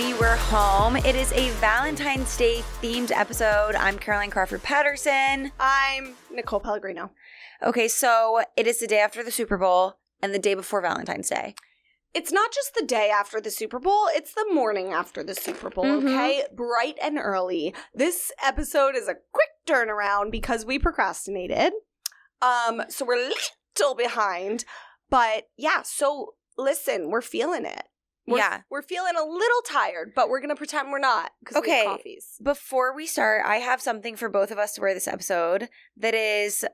honey, we're home. It is a Valentine's Day themed episode. I'm Caroline Crawford Patterson. I'm Nicole Pellegrino. Okay, so it is the day after the Super Bowl and the day before Valentine's Day. It's not just the day after the Super Bowl, it's the morning after the Super Bowl, Mhm. okay? Bright and early. This episode is a quick turnaround because we procrastinated. Um, so we're a little behind. But yeah, so listen, we're feeling it. We're, Yeah. We're feeling a little tired, but we're going to pretend we're not because we Okay. have coffees. Before we start, I have something for both of us to wear this episode that is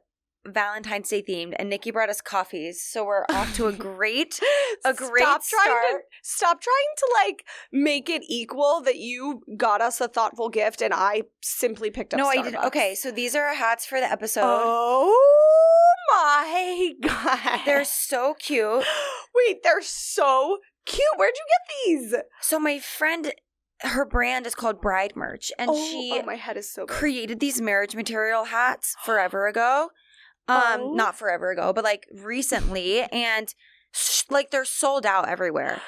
Valentine's Day themed, and Niki brought us coffees, so we're off to a great. A great stop trying to start. stop trying to like make it equal that you got us a thoughtful gift and I simply picked up. no, I did. Starbucks. Okay, so these are our hats for the episode. Oh my god! They're so cute. wait, they're so cute. Where'd you get these? So my friend, her brand is called Bride Merch, and oh, she oh, my head is so big. created these marriage material hats forever ago. Um, Oh. not forever ago, but like recently, and sh- like they're sold out everywhere.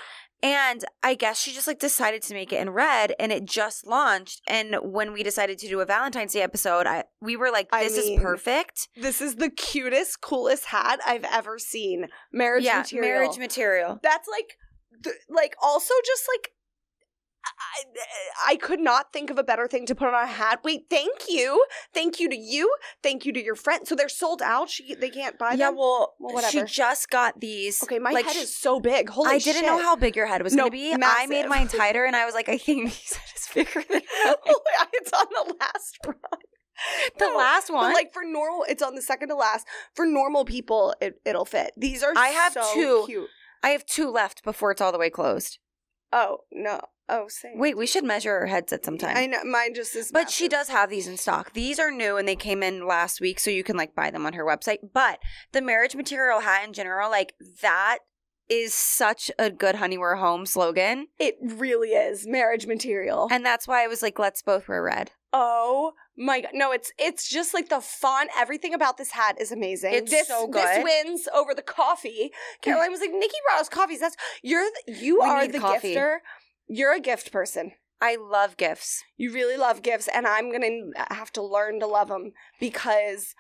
And I guess she just like decided to make it in red, and it just launched. And when we decided to do a Valentine's Day episode, I we were like, I "This mean, is perfect." This is the cutest, coolest hat I've ever seen. Marriage yeah, material. marriage material. That's like, th- like also just like. I, I could not think of a better thing to put on a hat. Wait, thank you, thank you to you, thank you to your friend. So they're sold out. She they can't buy Yeah, them. well, Well, she just got these. okay, my like, head is so big. Holy I didn't know how big your head was No, going to be. Massive. I made mine tighter, and I was like, I think Niki's head is bigger than Oh, it's on the last one. the No, last But one. like for normal, it's on the second to last. For normal people, it, it'll fit. These are I have so two. cute. I have two left before it's all the way closed. Oh no! Oh, same. Wait, we should measure our headset sometime. I know mine just is. But she does have these in stock. These are new and they came in last week, so you can like buy them on her website. But the marriage material hat in general, like that is such a good honey we're home slogan. It really is marriage material. And that's why I was like, let's both wear red. oh my god! No, it's it's just like the font. Everything about this hat is amazing. It's this, so This good. wins over the coffee. Caroline was like, "Niki brought us coffees. That's you're the, you We are the coffee. gifter. You're a gift person. I love gifts. You really love gifts, and I'm gonna have to learn to love them because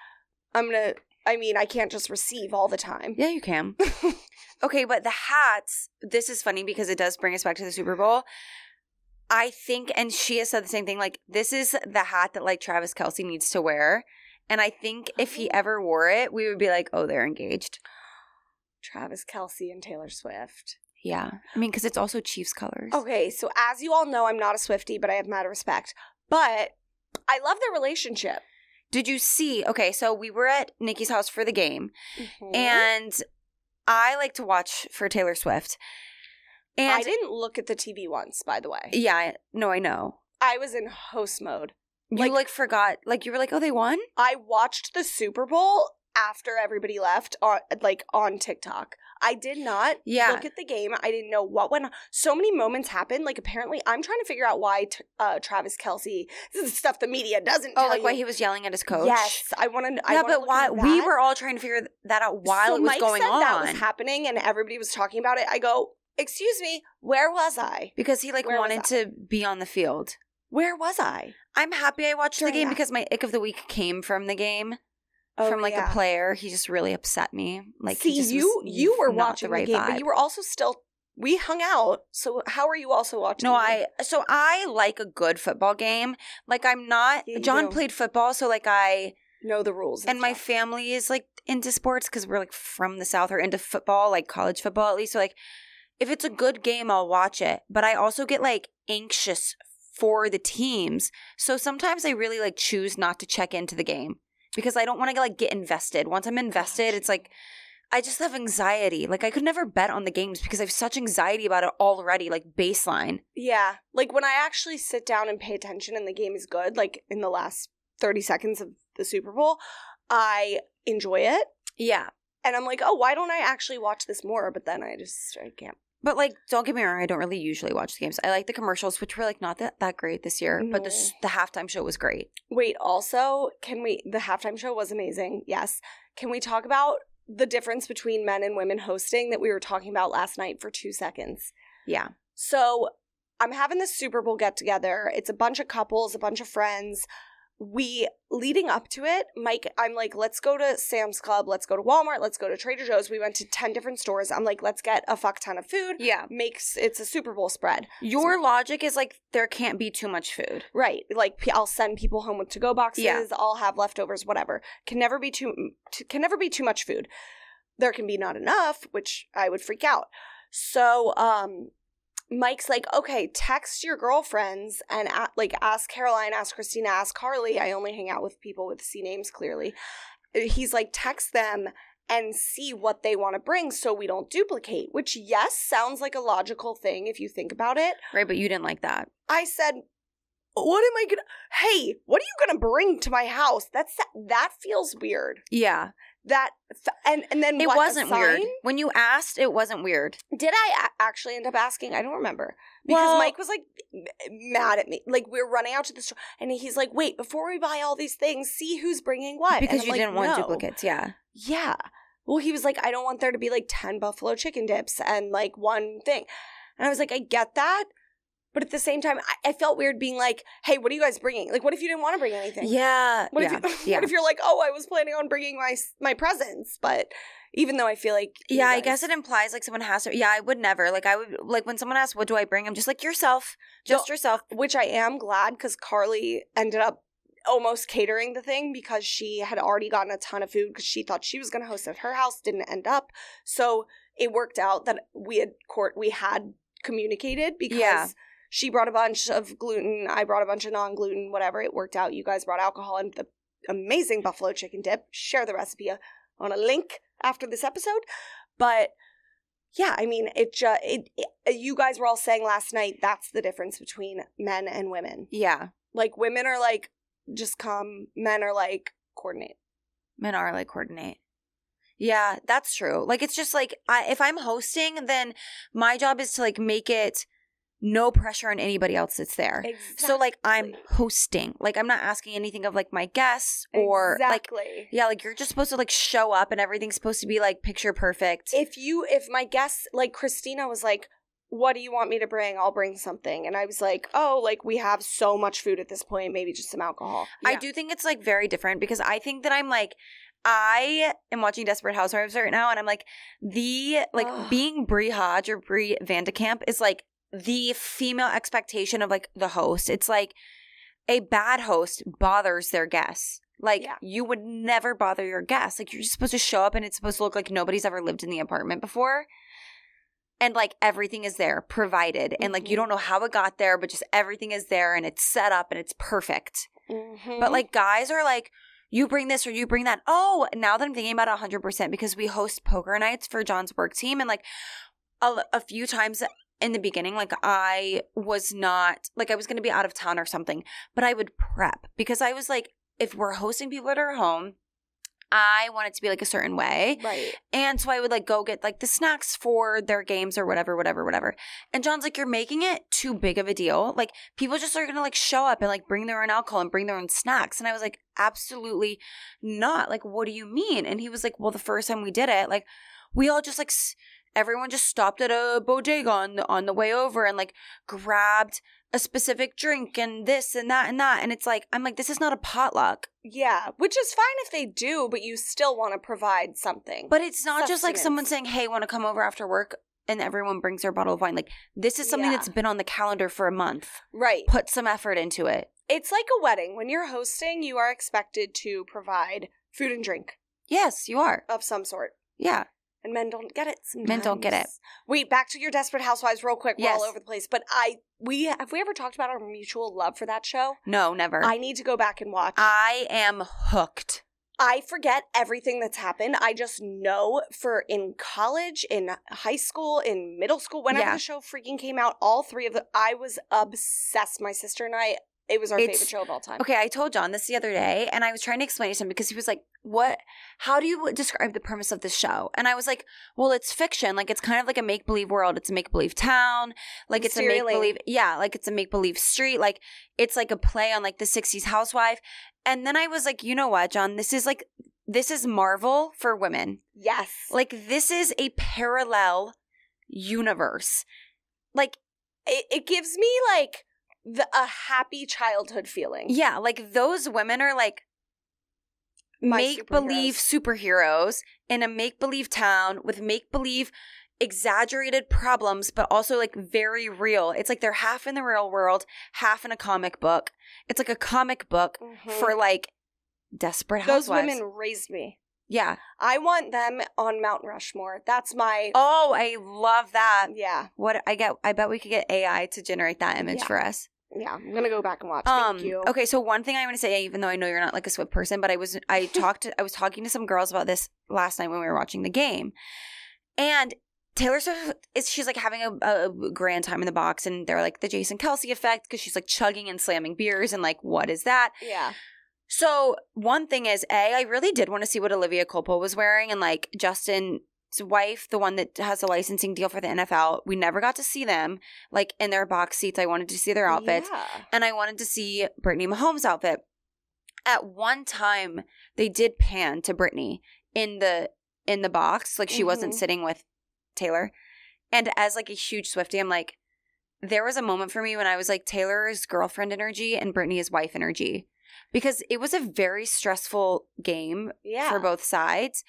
I'm gonna. I mean, I can't just receive all the time. Yeah, you can. okay, but the hats, this is funny because it does bring us back to the Super Bowl. I think, and she has said the same thing, like, this is the hat that like Travis Kelce needs to wear. And I think if he Oh. ever wore it, we would be like, oh, they're engaged. Travis Kelce and Taylor Swift. Yeah. I mean, because it's also Chiefs colors. Okay, so as you all know, I'm not a Swiftie, but I have mad respect. But I love their relationship. Did you see? Okay, so we were at Niki's house for the game, Mm-hmm. and I like to watch for Taylor Swift. And I didn't look at the TV once, by the way. Yeah, I- no, I know. I was in host mode. You Like- like forgot, like you were like, oh, they won. I watched the Super Bowl after everybody left on like on TikTok. I did not Yeah. look at the game. I didn't know what went on. So many moments happened. Like apparently, I'm trying to figure out why t- uh, Travis Kelce. This is stuff the media doesn't Oh, like you. why he was yelling at his coach. Yes, I want to. yeah, but why? We were all trying to figure that out while so it was Mike going on. That was happening, and everybody was talking about it. I go, excuse me, where was I? because he like Where wanted to be on the field. Where was I? I'm happy I watched the game that. because my ick of the week came from the game. Oh, from like yeah. a player, he just really upset me. Like See, he just you you were watching the right game, vibe. but you were also still. We hung out. So how are you also watching? No, the? I so I like a good football game. Like I'm not Yeah, John played football, so like I know the rules. and my family is like into sports because we're like from the south or into football, like college football at least. So like if it's a good game, I'll watch it. But I also get like anxious for the teams. So sometimes I really like choose not to check into the game because I don't want to like get invested. Once I'm invested, it's like I just have anxiety. Like I could never bet on the games because I have such anxiety about it already, like baseline. Yeah. Like when I actually sit down and pay attention and the game is good, like in the last 30 seconds of the Super Bowl, I enjoy it. Yeah. And I'm like, oh, why don't I actually watch this more? But then I just I can't. But like, don't get me wrong, I don't really usually watch the games. I like the commercials, which were like not that, that great this year, but the No. Mm-hmm. the halftime show was great. Wait, also, can we the halftime show was amazing. Yes. Can we talk about the difference between men and women hosting that we were talking about last night for 2 seconds? Yeah. So, I'm having this Super Bowl get together. It's a bunch of couples, a bunch of friends. We leading up to it, Mike, I'm like, let's go to Sam's Club, let's go to Walmart, let's go to Trader Joe's. We went to 10 different stores. I'm like, let's get a fuck ton of food. Yeah. Makes it's a Super Bowl spread. Your logic is like there can't be too much food. Right. Like I'll send people home with to-go boxes, Yeah. I'll have leftovers, whatever. Can never be too can never be too much food. There can be not enough, which I would freak out. So, um Mike's like, "Okay, text your girlfriends and a- like ask Caroline, ask Christina, ask Carly. I only hang out with people with C names clearly." He's like, "Text them and see what they want to bring so we don't duplicate." Which yes, sounds like a logical thing if you think about it. Right, but you didn't like that. I said, "What am I gonna? Hey, what are you gonna bring to my house? That's that feels weird. Yeah. That and and then It what, wasn't weird. When you asked, it wasn't weird. Did I a- actually end up asking? I don't remember because Well- Mike was like m- mad at me. Like we are running out to the store, and he's like, "Wait, before we buy all these things, see who's bringing what." Because you like, didn't want "No." duplicates, yeah. Yeah. Well, he was like, I don't want there to be like 10 buffalo chicken dips and like one thing. And I was like, I get that. But at the same time, I, I felt weird being like, hey, what are you guys bringing? Like, what if you didn't want to bring anything? Yeah. What yeah. if you, yeah. what if you're like, oh, I was planning on bringing my my presents, but even though I feel like yeah, I guess it implies like someone has to. Yeah, I would never. Like, I would, like, when someone asks, what do I bring? I'm just like, yourself. Just yourself. which I am glad because Carly ended up almost catering the thing because she had already gotten a ton of food because she thought she was going to host at her house, didn't end up. So it worked out that we had court we had communicated because Yeah. She brought a bunch of gluten, I brought a bunch of non-gluten, whatever. It worked out. You guys brought alcohol and the amazing buffalo chicken dip. Share the recipe on a link after this episode, but. Yeah, I mean, it just it, it. You guys were all saying last night that's the difference between men and women. Yeah. Like women are like just come, men are like coordinate. Men are like coordinate. Yeah, that's true. Like, it's just like, I, if I'm hosting, then my job is to like make it no pressure on anybody else that's there. So like I'm hosting. Like I'm not asking anything of like my guests or like exactly. yeah, like you're just supposed to like show up and everything's supposed to be like picture perfect. if you if my guests like Christina was like, "What do you want me to bring? I'll bring something," and I was like, "Oh, like we have so much food at this point, maybe just some alcohol." I do think it's like very different because I think that I'm like I am watching Desperate Housewives right now and I'm like the like being Bree Hodge or Bree Van de Kamp is like the female expectation of like the host. It's like a bad host bothers their guests. Like Yeah. you would never bother your guests. Like you're just supposed to show up and it's supposed to look like nobody's ever lived in the apartment before. And like everything is there provided. And like you Mhm. don't know how it got there, but just everything is there and it's set up and it's perfect. Mhm. But like guys are like, you bring this or you bring that. Oh, now that I'm thinking about it 100%, because we host poker nights for John's work team. And like a, a few times in the beginning, like I was not, like I was going to be out of town or something, but I would prep because I was like, if we're hosting people at our home, I want it to be like a certain way. right. And so I would like go get like the snacks for their games or whatever, whatever, whatever. And John's like, you're making it too big of a deal. Like people just are gonna like show up and like bring their own alcohol and bring their own snacks. And I was like, absolutely not. Like, what do you mean? And he was like, well, the first time we did it, like we all just like s- everyone just stopped at a bodega on the on the way over and like grabbed a specific drink and this and that and that. And it's like, I'm like, this is not a potluck. Yeah, which is fine if they do, but you still want to provide something. But it's not just like someone saying, "Hey, want to come over after work?" and everyone brings their bottle of wine. Like this is something Yeah. that's been on the calendar for a month. right. Put some effort into it. It's like a wedding. When you're hosting, you are expected to provide food and drink Yes, you are. of some sort. Yeah. And men don't get it. Sometimes. Men don't get it. Wait, back to your Desperate Housewives, real quick. We're all over the place, but I we have we ever talked about our mutual love for that show? No, never. I need to go back and watch. I am hooked. I forget everything that's happened. I just know for in college, in high school, in middle school, whenever Yeah. the show freaking came out, all three of the I was obsessed. My sister and I, it was our It's- favorite show of all time. Okay, I told John this the other day, and I was trying to explain it to him because he was like, "What? How do you describe the premise of this show?" And I was like, "Well, it's fiction. Like it's kind of like a make believe world. It's a make believe town. Like it's a make believe. yeah, like it's a make believe street. Like it's like a play on like the '60s housewife." And then I was like, "You know what, John? This is like." This is Marvel for women. Yes. Like this is a parallel universe. Like it, it gives me like the a happy childhood feeling. Yeah, like those women are like My make believe superheroes in a make believe town with make believe exaggerated problems, but also like very real. It's like they're half in the real world, half in a comic book. It's like a comic book Mhm. for like desperate those housewives. women raised me. yeah. I want them on Mount Rushmore. That's my Oh, I love that. yeah What I get, I bet we could get AI to generate that image Yeah. for us. Yeah. I'm gonna go back and watch. Um, Thank you. okay, so one thing I want to say, even though I know you're not like a Swift person, but I was, I talked, I was talking to some girls about this last night when we were watching the game, and Taylor Swift is she's like having a, a grand time in the box, and they're like the Jason Kelce effect because she's like chugging and slamming beers, and like what is that? Yeah. So one thing is, a I really did want to see what Olivia Culpo was wearing, and like Justin's wife, the one that has a licensing deal for the NFL. We never got to see them like in their box seats. I wanted to see their outfits, Yeah. and I wanted to see Brittany Mahomes' outfit. At one time, they did pan to Brittany in the in the box, like she wasn't Mhm. sitting with Taylor. And as like a huge Swiftie, I'm like, there was a moment for me when I was like, Taylor is girlfriend energy and Brittany is wife energy. Because it was a very stressful game Yeah. for both sides.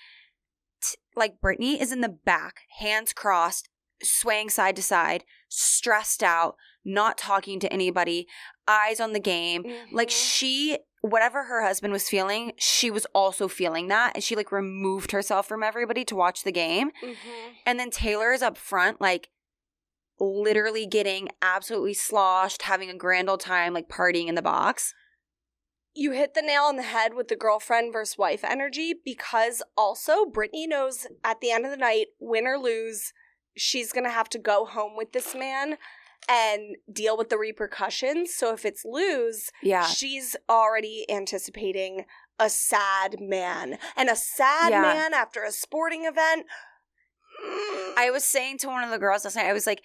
Like Brittany is in the back, hands crossed, swaying side to side, stressed out, not talking to anybody, eyes on the game. Like Mhm. she, whatever her husband was feeling, she was also feeling that. And she like removed herself from everybody to watch the game. Mhm. And then Taylor is up front, like literally getting absolutely sloshed, having a grand old time, like partying in the box. You hit the nail on the head with the girlfriend versus wife energy because also Brittany knows at the end of the night, win or lose, she's gonna have to go home with this man and deal with the repercussions. So if it's lose, Yeah. she's already anticipating a sad man. And a sad Yeah. man after a sporting event. I was saying to one of the girls last night, I was like,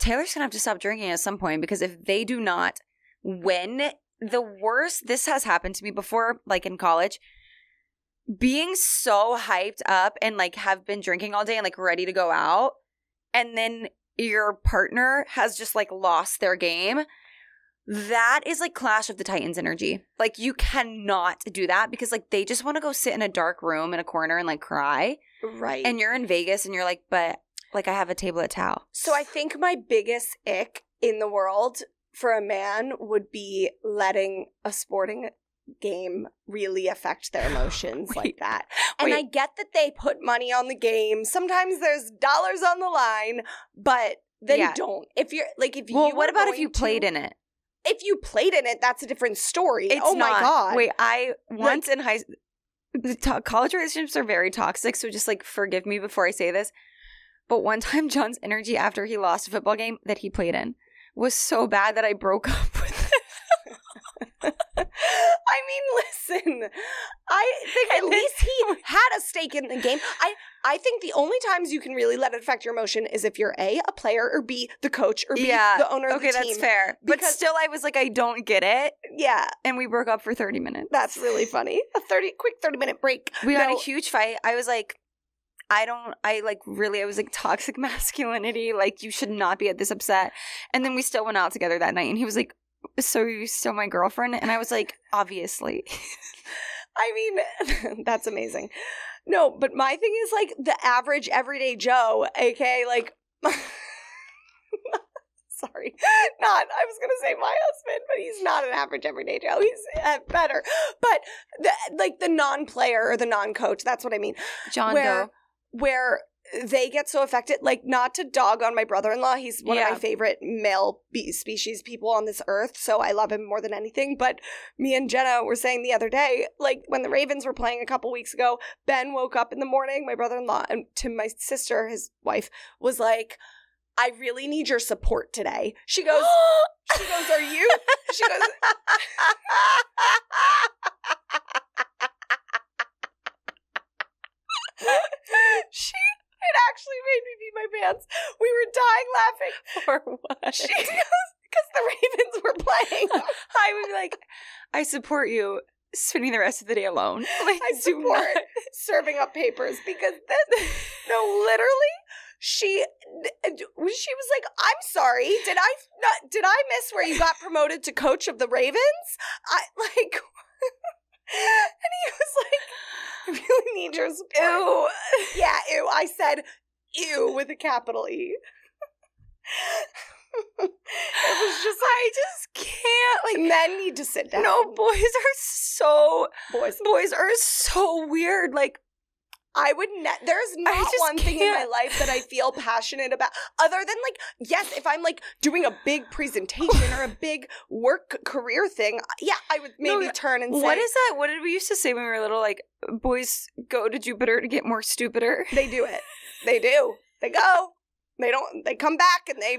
Taylor's gonna have to stop drinking at some point because if they do not win, the worst this has happened to me before, like in college, being so hyped up and like have been drinking all day and like ready to go out, and then your partner has just like lost their game. That is like Clash of the Titans energy. Like you cannot do that because like they just want to go sit in a dark room in a corner and like cry. right. And you're in Vegas and you're like, but like I have a table at Tao. So I think my biggest ick in the world for a man would be letting a sporting game really affect their emotions like that. And wait. I get that they put money on the game. Sometimes there's dollars on the line, but then Yeah. don't. If you're like if Well, you what were about if going you played in it? If you played in it, that's a different story. It's oh my not. god. Wait, I once in high the to- college relationships are very toxic, so just like forgive me before I say this. But one time, John's energy after he lost a football game that he played in was so bad that I broke up with him. I mean, listen. I think at least he had a stake in the game. I I think the only times you can really let it affect your emotion is if you're a a player or b the coach or b Yeah, the owner of Okay, the team. that's fair. But still, I was like, I don't get it, Yeah, and we broke up for thirty minutes. that's really funny. A thirty quick thirty minute break. We had a huge fight. I was like, I don't, I like really, I was like toxic masculinity. Like, you should not be at this upset. And then we still went out together that night. And he was like, So you still my girlfriend? And I was like, Obviously. I mean, that's amazing. No, but my thing is like the average everyday Joe, aka like. Sorry, not. I was gonna say my husband, but he's not an average everyday Joe. He's uh, better, but the like the non-player or the non-coach. That's what I mean. John where Doe. Where they get so affected like not to dog on my brother-in-law he's one Yeah. of my favorite male be- species people on this earth so i love him more than anything but me and jenna were saying the other day like when the ravens were playing a couple weeks ago ben woke up in the morning my brother-in-law and to my sister his wife was like I really need your support today. She goes, she goes, are you? She goes, she it actually made me pee my pants. We were dying laughing. For what? She goes because the Ravens were playing. I would be like, I support you spending the rest of the day alone. Like, I support not- serving up papers because this no literally she she was like, "I'm sorry. Did I not? Did I miss where you got promoted to coach of the Ravens? I like." and he was like, "I really need your support." Ew. Yeah, ew. I said ew with a capital E. it was just I just can't like men need to sit down. no boys are so boys. boys are so weird. Like I would ne- there's not one thing in my life that I feel passionate about other than like yes, if I'm like doing a big presentation or a big work career thing, yeah, I would maybe No, turn and say what is that? What did we used to say when we were little? Like boys go to Jupiter to get more stupider. they do it. They do. They go. They don't they come back and they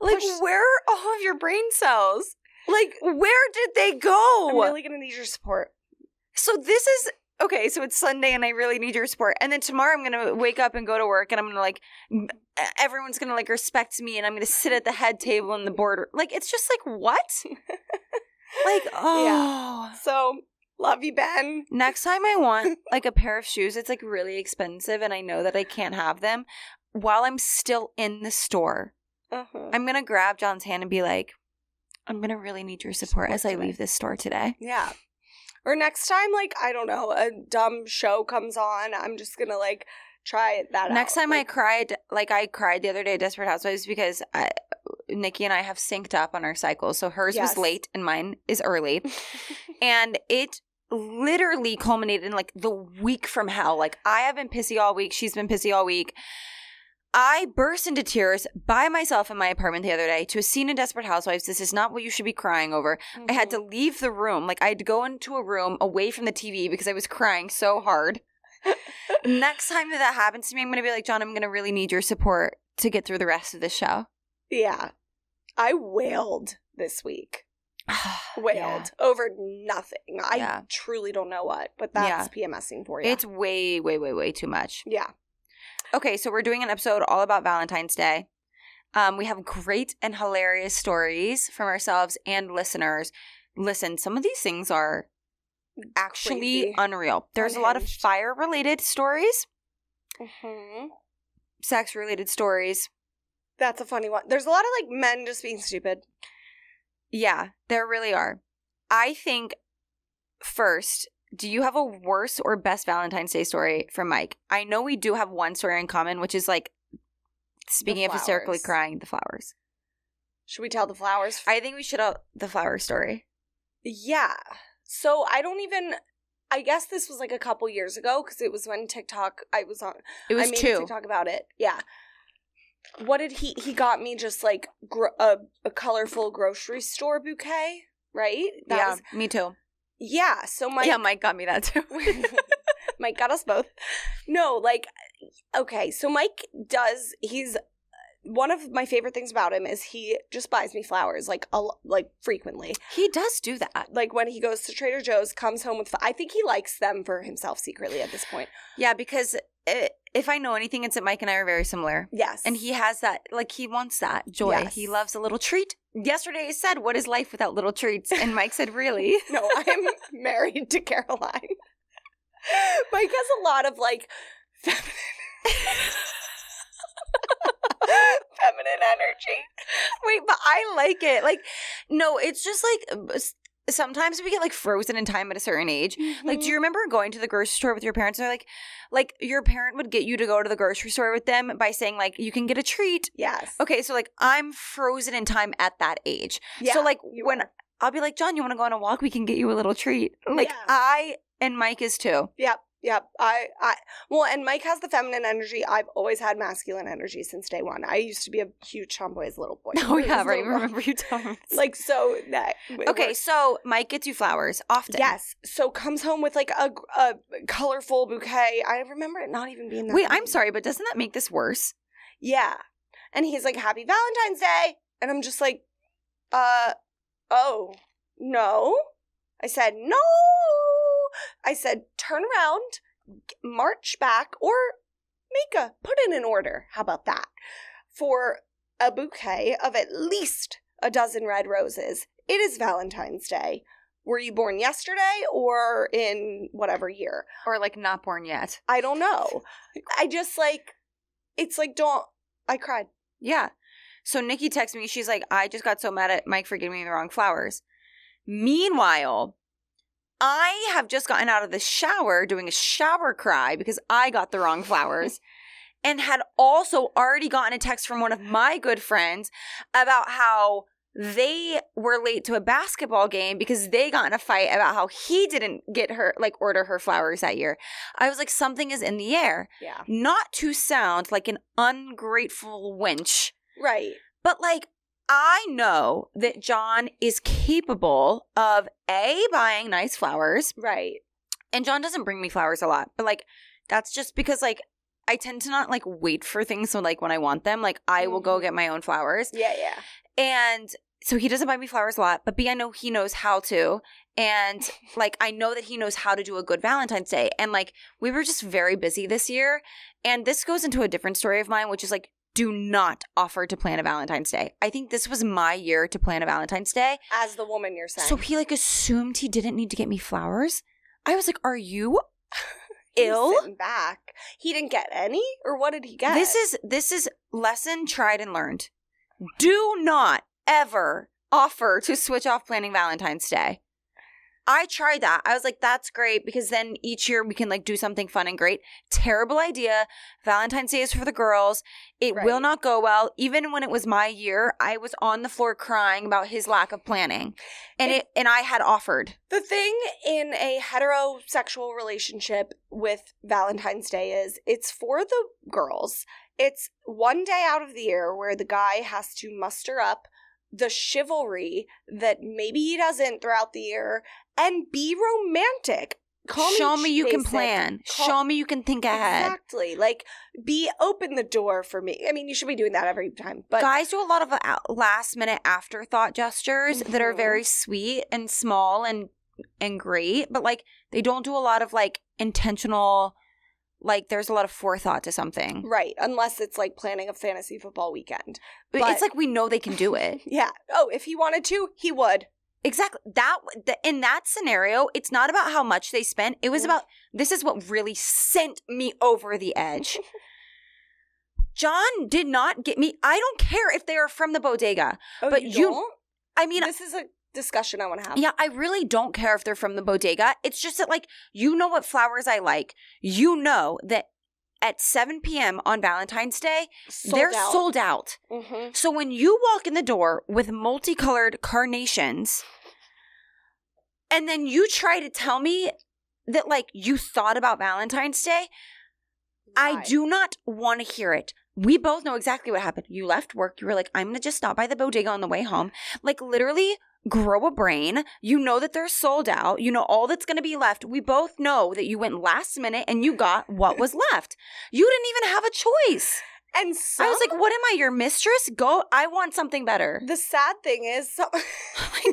Like Push- where are all of your brain cells? like Where did they go? I'm really gonna need your support. So this is okay. So it's Sunday, and I really need your support. And then tomorrow, I'm gonna wake up and go to work, and I'm gonna like everyone's gonna like respect me, and I'm gonna sit at the head table in the board. Like it's just like what? like oh. So love you, Ben. Next time I want like a pair of shoes, it's like really expensive, and I know that I can't have them while I'm still in the store. Uh-huh. I'm gonna grab John's hand and be like, "I'm gonna really need your support, Support as I today. leave this store today." Yeah. Or next time, like, I don't know, a dumb show comes on, I'm just gonna like try that out. Next time I cried, like I cried the other day, at Desperate Housewives, because I, Niki and I have synced up on our cycles. So hers Yes. was late and mine is early, and it literally culminated in like the week from hell. Like I have been pissy all week. She's been pissy all week. I burst into tears by myself in my apartment the other day to a scene in Desperate Housewives. This is not what you should be crying over. I had to mm-hmm. leave the room. Like I had to go into a room away from the TV because I was crying so hard. Next time that that happens to me, I'm going to be like, John, I'm going to really need your support to get through the rest of the show. Yeah. I wailed this week. Wailed over nothing. I Yeah. truly don't know what, but that's PMSing for you. It's way, way, way, way too much. yeah. Okay, so we're doing an episode all about Valentine's Day. Um, we have great and hilarious stories from ourselves and listeners. Listen, some of these things are actually Crazy. unreal. There's a lot of fire related stories, hmm sex related stories. That's a funny one. There's a lot of like men just being stupid. Yeah, there really are. I think first, do you have a worse or best Valentine's Day story from Mike? I know we do have one story in common, which is like speaking of hysterically crying, the flowers. Should we tell the flowers? I think we should have the flower story. Yeah. So I don't even. I guess this was like a couple years ago because it was when TikTok. I was on. It was I made two. TikTok about it. Yeah. What did he? He got me just like gro- a a colorful grocery store bouquet, right? That yeah, was- me too. Yeah. So my yeah, Mike got me that too. Mike got us both. No, like okay, so Mike does he's one of my favorite things about him is he just buys me flowers like a, like frequently. he does do that. Like when he goes to Trader Joe's, comes home with I think he likes them for himself secretly at this point. Yeah, because if I know anything, it's that Mike and I are very similar. Yes. And he has that, like, he wants that joy. Yes. He loves a little treat. Yesterday I said, What is life without little treats? And Mike said, Really? No, I'm married to Caroline. Mike has a lot of like feminine feminine energy. Wait, but I like it. Like, no, it's just like uh, sometimes we get like frozen in time at a certain age. Like, do mm-hmm. you remember going to the grocery store with your parents? They're like, like your parent would get you to go to the grocery store with them by saying like, you can get a treat. Yes. Okay, so like I'm frozen in time at that age. Yeah, so like when are. I'll be like, John, you want to go on a walk? We can get you a little treat. Like Yeah. I and Mike is too. Yep, yep. I, I, well, and Mike has the feminine energy. I've always had masculine energy since day one. I used to be a huge tomboy as a little boy. Oh yeah, right. Remember you telling. Like so that. okay, works. so Mike gets you flowers often. Yes. So comes home with like a, a colorful bouquet. I remember it not even being that. Wait, I'm sorry, but doesn't that make this worse? Yeah. And he's like, Happy Valentine's Day. And I'm just like, uh, oh, no. I said, no. I said, turn around, march back, or make a, put in an order. How about that? For a bouquet of at least a dozen red roses. It is Valentine's Day. Were you born yesterday or in whatever year? Or like not born yet. I don't know. I just like it's like don't. I cried. Yeah. So Niki texts me. She's like, I just got so mad at Mike for giving me the wrong flowers. Meanwhile, I have just gotten out of the shower doing a shower cry because I got the wrong flowers and had also already gotten a text from one of my good friends about how they were late to a basketball game because they got in a fight about how he didn't get her like order her flowers that year. I was like something is in the air. Yeah. Not to sound like an ungrateful wench, Right. but like I know that John is capable of A buying nice flowers Right. and John doesn't bring me flowers a lot, but like that's just because like I tend to not like wait for things so like when I want them, like I will go Mhm. get my own flowers. Yeah. Yeah. And so he doesn't buy me flowers a lot, but B, I know he knows how to. And like, I know that he knows how to do a good Valentine's Day. And like, we were just very busy this year. And this goes into a different story of mine, which is like, do not offer to plan a Valentine's Day. I think this was my year to plan a Valentine's Day. As the woman you're saying. So he like assumed he didn't need to get me flowers. I was like, are you ill? back. He didn't get any, or what did he get? This is this is lesson tried and learned. Do not ever offer to switch off planning Valentine's Day. I tried that. I was like, that's great because then each year we can like do something fun and great. Terrible idea. Valentine's Day is for the girls. It will not go well. Even when it was my year, I was on the floor crying about his lack of planning. And It- it and I had offered. The thing in a heterosexual relationship with Valentine's Day is it's for the girls. It's one day out of the year where the guy has to muster up the chivalry that maybe he doesn't throughout the year and be romantic. Call Show me you can plan. Call- Show me you can think ahead. Exactly. Like be open the door for me. I mean, you should be doing that every time. But guys do a lot of uh, last minute afterthought gestures that are very sweet and small and and great but like they don't do a lot of like intentional like there's a lot of forethought to something right, unless it's like planning a fantasy football weekend. But it's like we know they can do it Yeah. Oh, if he wanted to, he would. exactly that the, in that scenario it's not about how much they spent it was Mm. about this is what really sent me over the edge john did not get me i don't care if they are from the bodega Oh, But you- don't? i mean this is a discussion I want to have. Yeah, I really don't care if they're from the bodega. It's just that, like, you know what flowers I like. You know that at 7 p.m. on Valentine's Day, Sold they're out. sold out. hmm So when you walk in the door with multicolored carnations, and then you try to tell me that, like, you thought about Valentine's Day, I do not want to hear it. We both know exactly what happened. You left work. You were like, I'm going to just stop by the bodega on the way home. Like, literally, grow a brain. You know that they're sold out. You know all that's going to be left. We both know that you went last minute and you got what was left. You didn't even have a choice. And some, I was like, what am I, your mistress? Go. I want something better. the sad thing is, some, oh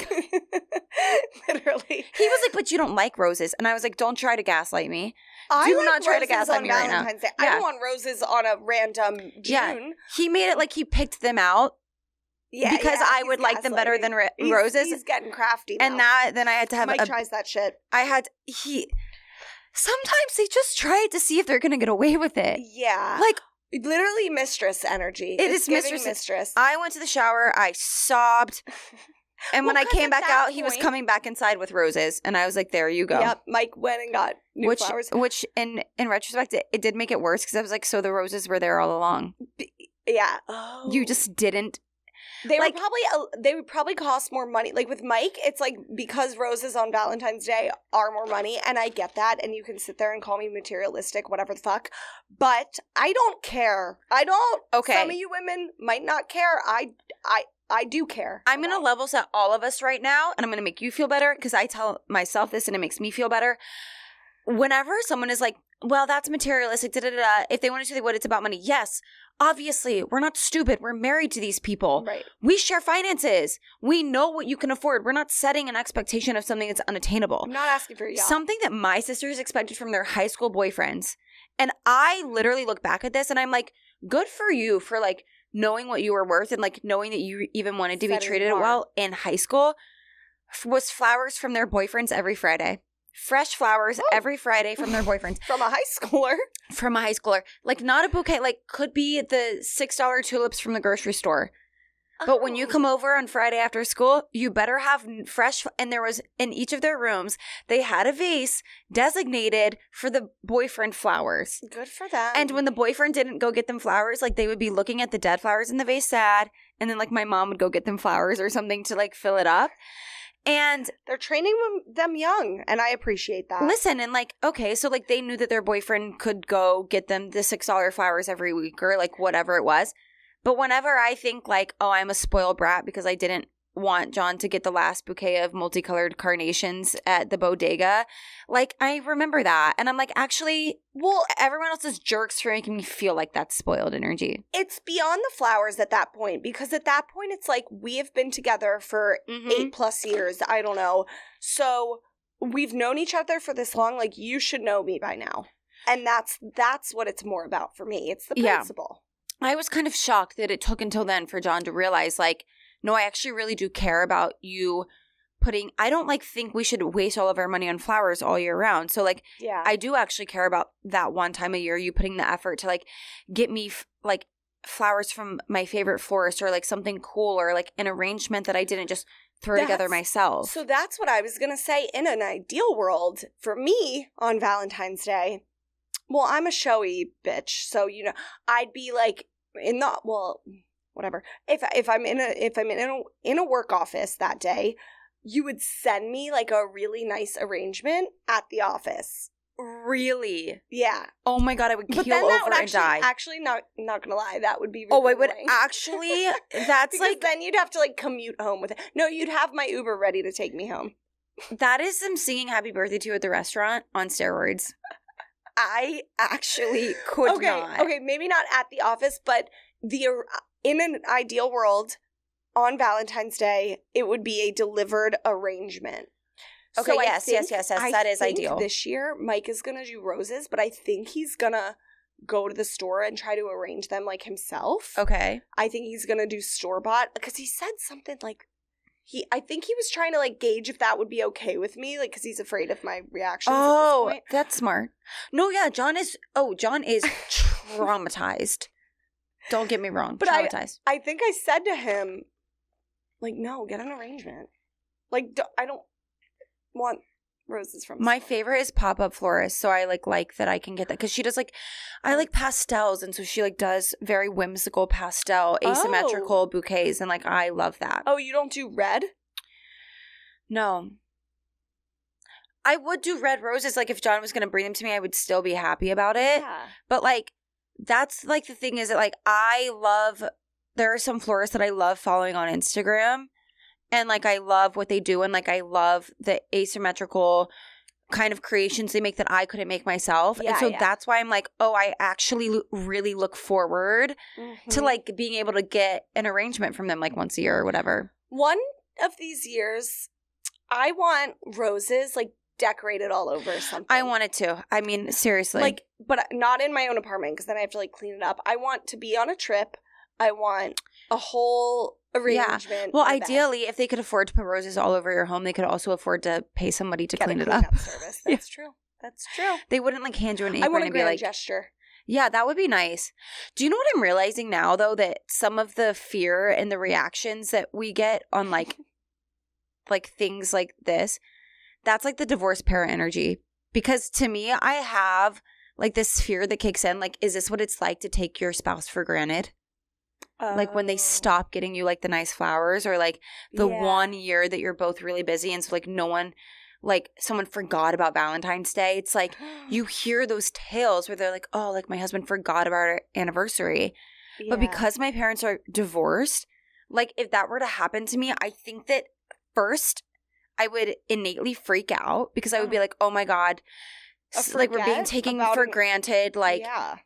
literally, He was like, but you don't like roses. And I was like, don't try to gaslight me. I Do like not try to gaslight me right now. Valentine's Day. I don't want roses on a random June. Yeah. He made it like he picked them out Yeah, because yeah, I would like them better than ro- He's- roses. He's getting crafty, now. and that, then I had to have Mike a tries that shit. I had he sometimes they just try it to see if they're gonna get away with it. Yeah, Like literally mistress energy. It It's is mistress- mistress. I went to the shower, I sobbed, and when I came back out, he was coming back inside with roses, and I was like, "There you go." Yep, Mike went and got new which, flowers. which, in in retrospect, it, it did make it worse because I was like, "So the roses were there all along. Yeah. Oh. You just didn't." They like- would probably they would probably cost more money. Like with Mike, it's like because roses on Valentine's Day are more money, and I get that, and you can sit there and call me materialistic, whatever the fuck. But I don't care. I don't. Okay. Some of you women might not care. I I I do care. I'm gonna level set all of us right now, and I'm gonna make you feel better because I tell myself this, and it makes me feel better. Whenever someone is like, "Well, that's materialistic," da da da, da," if they want to say what it's about money, yes, obviously, we're not stupid. We're married to these people. right. We share finances. We know what you can afford. We're not setting an expectation of something that's unattainable. I'm not asking for yacht. Something that my sisters expected from their high school boyfriends. And I literally look back at this and I'm like, good for you for like knowing what you were worth and like knowing that you even wanted to be Setting the treated well in high school was flowers from their boyfriends every Friday. Fresh flowers Oh. every Friday from their boyfriends From a high schooler. from a high schooler. Like not a bouquet, like could be the six dollar tulips from the grocery store. But when you Oh. come over on Friday after school, you better have fresh. And there was in each of their rooms, they had a vase designated for the boyfriend flowers. Good for them. And when the boyfriend didn't go get them flowers, like they would be looking at the dead flowers in the vase sad. And then like my mom would go get them flowers or something to like fill it up. And they're training them- young, and I appreciate that. listen, and like, okay, so like they knew that their boyfriend could go get them the $6 flowers every week or like whatever it was. But whenever I think like, oh, I'm a spoiled brat because I didn't want John to get the last bouquet of multicolored carnations at the bodega, like I remember that. And I'm like, actually, well, everyone else is jerks for making me feel like that's spoiled energy. It's beyond the flowers at that point because at that point it's like we have been together for Mm-hmm. eight plus years. I don't know. So we've known each other for this long. Like you should know me by now. And that's that's what it's more about for me. It's the Yeah. principle. I was kind of shocked that it took until then for John to realize, like, no, I actually really do care about you putting. I don't like think we should waste all of our money on flowers all year round. So, like, Yeah. I do actually care about that one time a year, you putting the effort to like get me f- like flowers from my favorite florist or like something cool or like an arrangement that I didn't just throw together myself. So that's what I was going to say. In an ideal world, for me on Valentine's Day, well, I'm a showy bitch. So, you know, I'd be like in the, well, whatever. If, if I'm in a, if I'm in a, in a work office that day, you would send me like a really nice arrangement at the office. really? Yeah. Oh my god, I would But keel over would and actually, die. actually not, not gonna lie, that would be oh, really I would annoying. actually. That's because like then you'd have to like commute home with it. No, you'd have my Uber ready to take me home. that is some singing "Happy Birthday" to you at the restaurant on steroids. I actually could okay, not. Okay, maybe not at the office, but the in an ideal world on Valentine's Day, it would be a delivered arrangement. Okay, I yes, yes, yes, yes, I that is think ideal. This year, Mike is gonna do roses, but I think he's gonna go to the store and try to arrange them like himself. Okay. I think he's gonna do store bought because he said something like he. I think he was trying to like gauge if that would be okay with me, like because he's afraid of my reaction. Oh, at this oh, point. that's smart. No, yeah, John is. Oh, John is traumatized. Don't get me wrong. But I- traumatized. I think I said to him, like, no, get an arrangement. Like, do- I don't want roses from My favorite is pop up florist, so I like like that I can get that because she does like, I like pastels, and so she like does very whimsical pastel asymmetrical oh. bouquets, and like I love that. Oh, you don't do red? No. I would do red roses. Like if John was going to bring them to me, I would still be happy about it. Yeah. But like that's like the thing is that like I love there are some florists that I love following on Instagram and like I love what they do and like I love the asymmetrical kind of creations they make that I couldn't make myself. Yeah, and so yeah. that's why I'm like, "Oh, I actually lo- really look forward to Mhm. like being able to get an arrangement from them like once a year or whatever." one of these years, I want roses like decorated all over something. I wanted to. I mean, seriously. like, but not in my own apartment because then I have to like clean it up. I want to be on a trip. I want a whole arrangement. well, in bed. ideally, if they could afford to put roses all over your home, they could also afford to pay somebody to Get clean it up. cleanup service. Yeah. That's true. That's true. They wouldn't like hand you an I apron want a and be like, gesture. Yeah, that would be nice. Do you know what I'm realizing now though that some of the fear and the reactions that we get on like like things like this, that's like the divorce parent energy. Because to me, I have like this fear that kicks in like is this what it's like to take your spouse for granted? Like when they Oh. stop getting you like the nice flowers or like the Yeah. one year that you're both really busy and so like no one like someone forgot about Valentine's Day. It's like you hear those tales where they're like, "Oh, like my husband forgot about our anniversary." But because my parents are divorced, like if that were to happen to me, I think that first I would innately freak out because I would be uh-huh. like, "Oh my god, like we're being taken for an- granted, like yeah,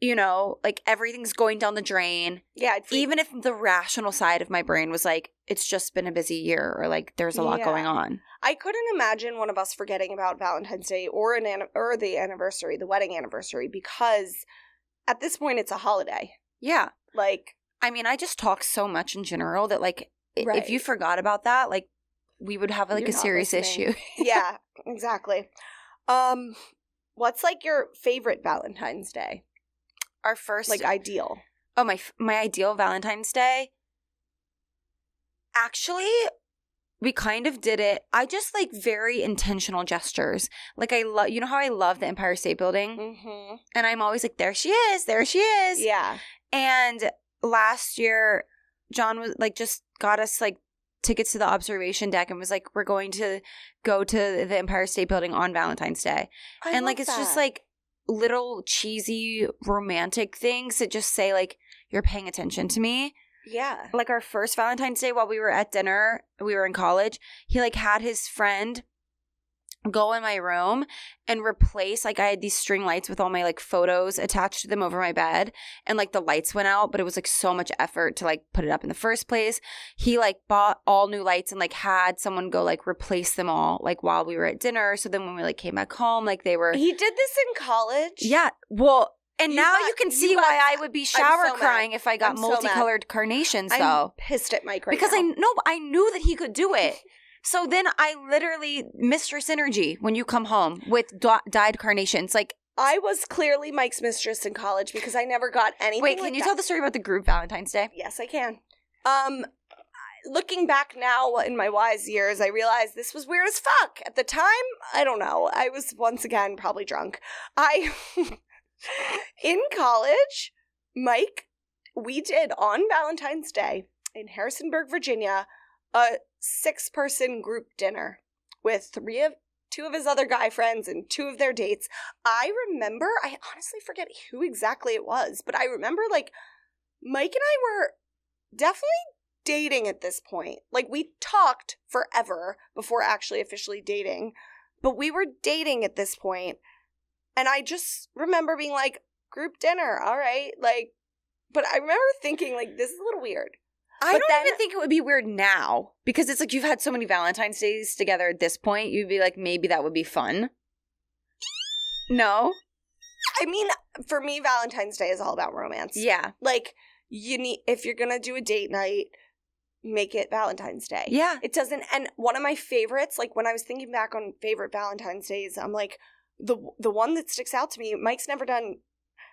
you know, like everything's going down the drain." yeah, Even if the rational side of my brain was like, "It's just been a busy year," or like, "There's a lot Yeah. going on." I couldn't imagine one of us forgetting about Valentine's Day or an an- or the anniversary, the wedding anniversary, because at this point it's a holiday. Yeah. Like, I mean, I just talk so much in general that like i- if you forgot about that, like we would have like You're a serious listening. issue. yeah, exactly. Um, what's like your favorite Valentine's Day? Our first Like ideal. oh my my ideal Valentine's Day. Actually, we kind of did it. I just like very intentional gestures. Like I love you know how I love the Empire State Building Mm-hmm. and I'm always like there she is, there she is. Yeah. And last year John was like just got us like tickets to the observation deck and was like we're going to go to the Empire State Building on Valentine's Day. I and like it's just like little cheesy romantic things that just say like you're paying attention to me yeah. like our first valentine's day while we were at dinner we were in college he like had his friend go in my room and replace like i had these string lights with all my like photos attached to them over my bed and like the lights went out but it was like so much effort to like put it up in the first place he like bought all new lights and like had someone go like replace them all like while we were at dinner so then when we like came back home like they were He did this in college. yeah well and You now got- you can you see got- why I would be shower so mad. crying if I got I'm so mad. multicolored carnations, I'm though pissed at Mike right because now. I know I knew that he could do it. So then I literally mistress energy when you come home with do- dyed carnations. Like, I was clearly Mike's mistress in college because I never got anything. wait, can like you that. tell the story about the group Valentine's Day? Yes, I can. Um, looking back now in my wise years, I realized this was weird as fuck. At the time, I don't know. I was once again probably drunk. I, in college, Mike, we did on Valentine's Day in Harrisonburg, Virginia, a six person group dinner with three of two of his other guy friends and two of their dates. I remember, I honestly forget who exactly it was, but I remember like Mike and I were definitely dating at this point. Like we talked forever before actually officially dating, but we were dating at this point. And I just remember being like, group dinner, all right. Like, but I remember thinking, like, this is a little weird. I But don't then- even think it would be weird now because it's like you've had so many Valentine's days together at this point. You'd be like, maybe that would be fun. No? I mean, for me, Valentine's Day is all about romance. Yeah. Like, you need, if you're gonna do a date night, make it Valentine's Day. Yeah. It doesn't. And one of my favorites, like when I was thinking back on favorite Valentine's days, I'm like, the the one that sticks out to me. Mike's never done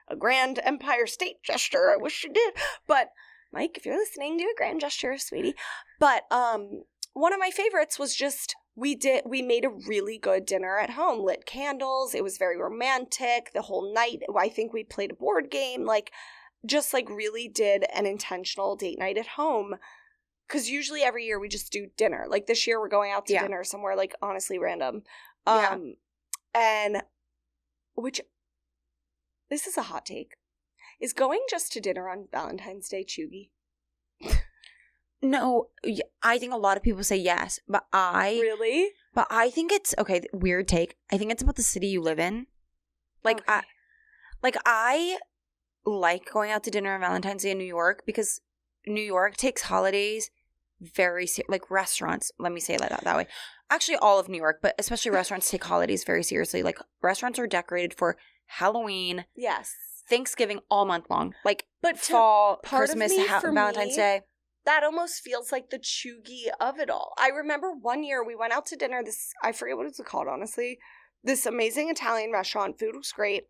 a grand Empire State gesture. I wish he did, but Mike, if you're listening, do a grand gesture, sweetie. But um, one of my favorites was just we did we made a really good dinner at home, lit candles. It was very romantic. The whole night, I think we played a board game, like just like really did an intentional date night at home because usually every year we just do dinner. Like this year, we're going out to Yeah. dinner somewhere like honestly random. Yeah. Um, and which this is a hot take. Is going just to dinner on Valentine's Day cheugy? No, I think a lot of people say yes, but I Really? But I think it's okay. Weird take. I think it's about the city you live in. Like I, like I like going out to dinner on Valentine's Day in New York because New York takes holidays very ser- like restaurants. Let me say that that way. Actually, all of New York, but especially restaurants take holidays very seriously. Like restaurants are decorated for Halloween, yes. Thanksgiving all month long. Like But fall, Christmas, me, ha- for Valentine's me, Day. that almost feels like the cheugy of it all. I remember one year we went out to dinner. This I forget what it's called, honestly. This amazing Italian restaurant. Food was great,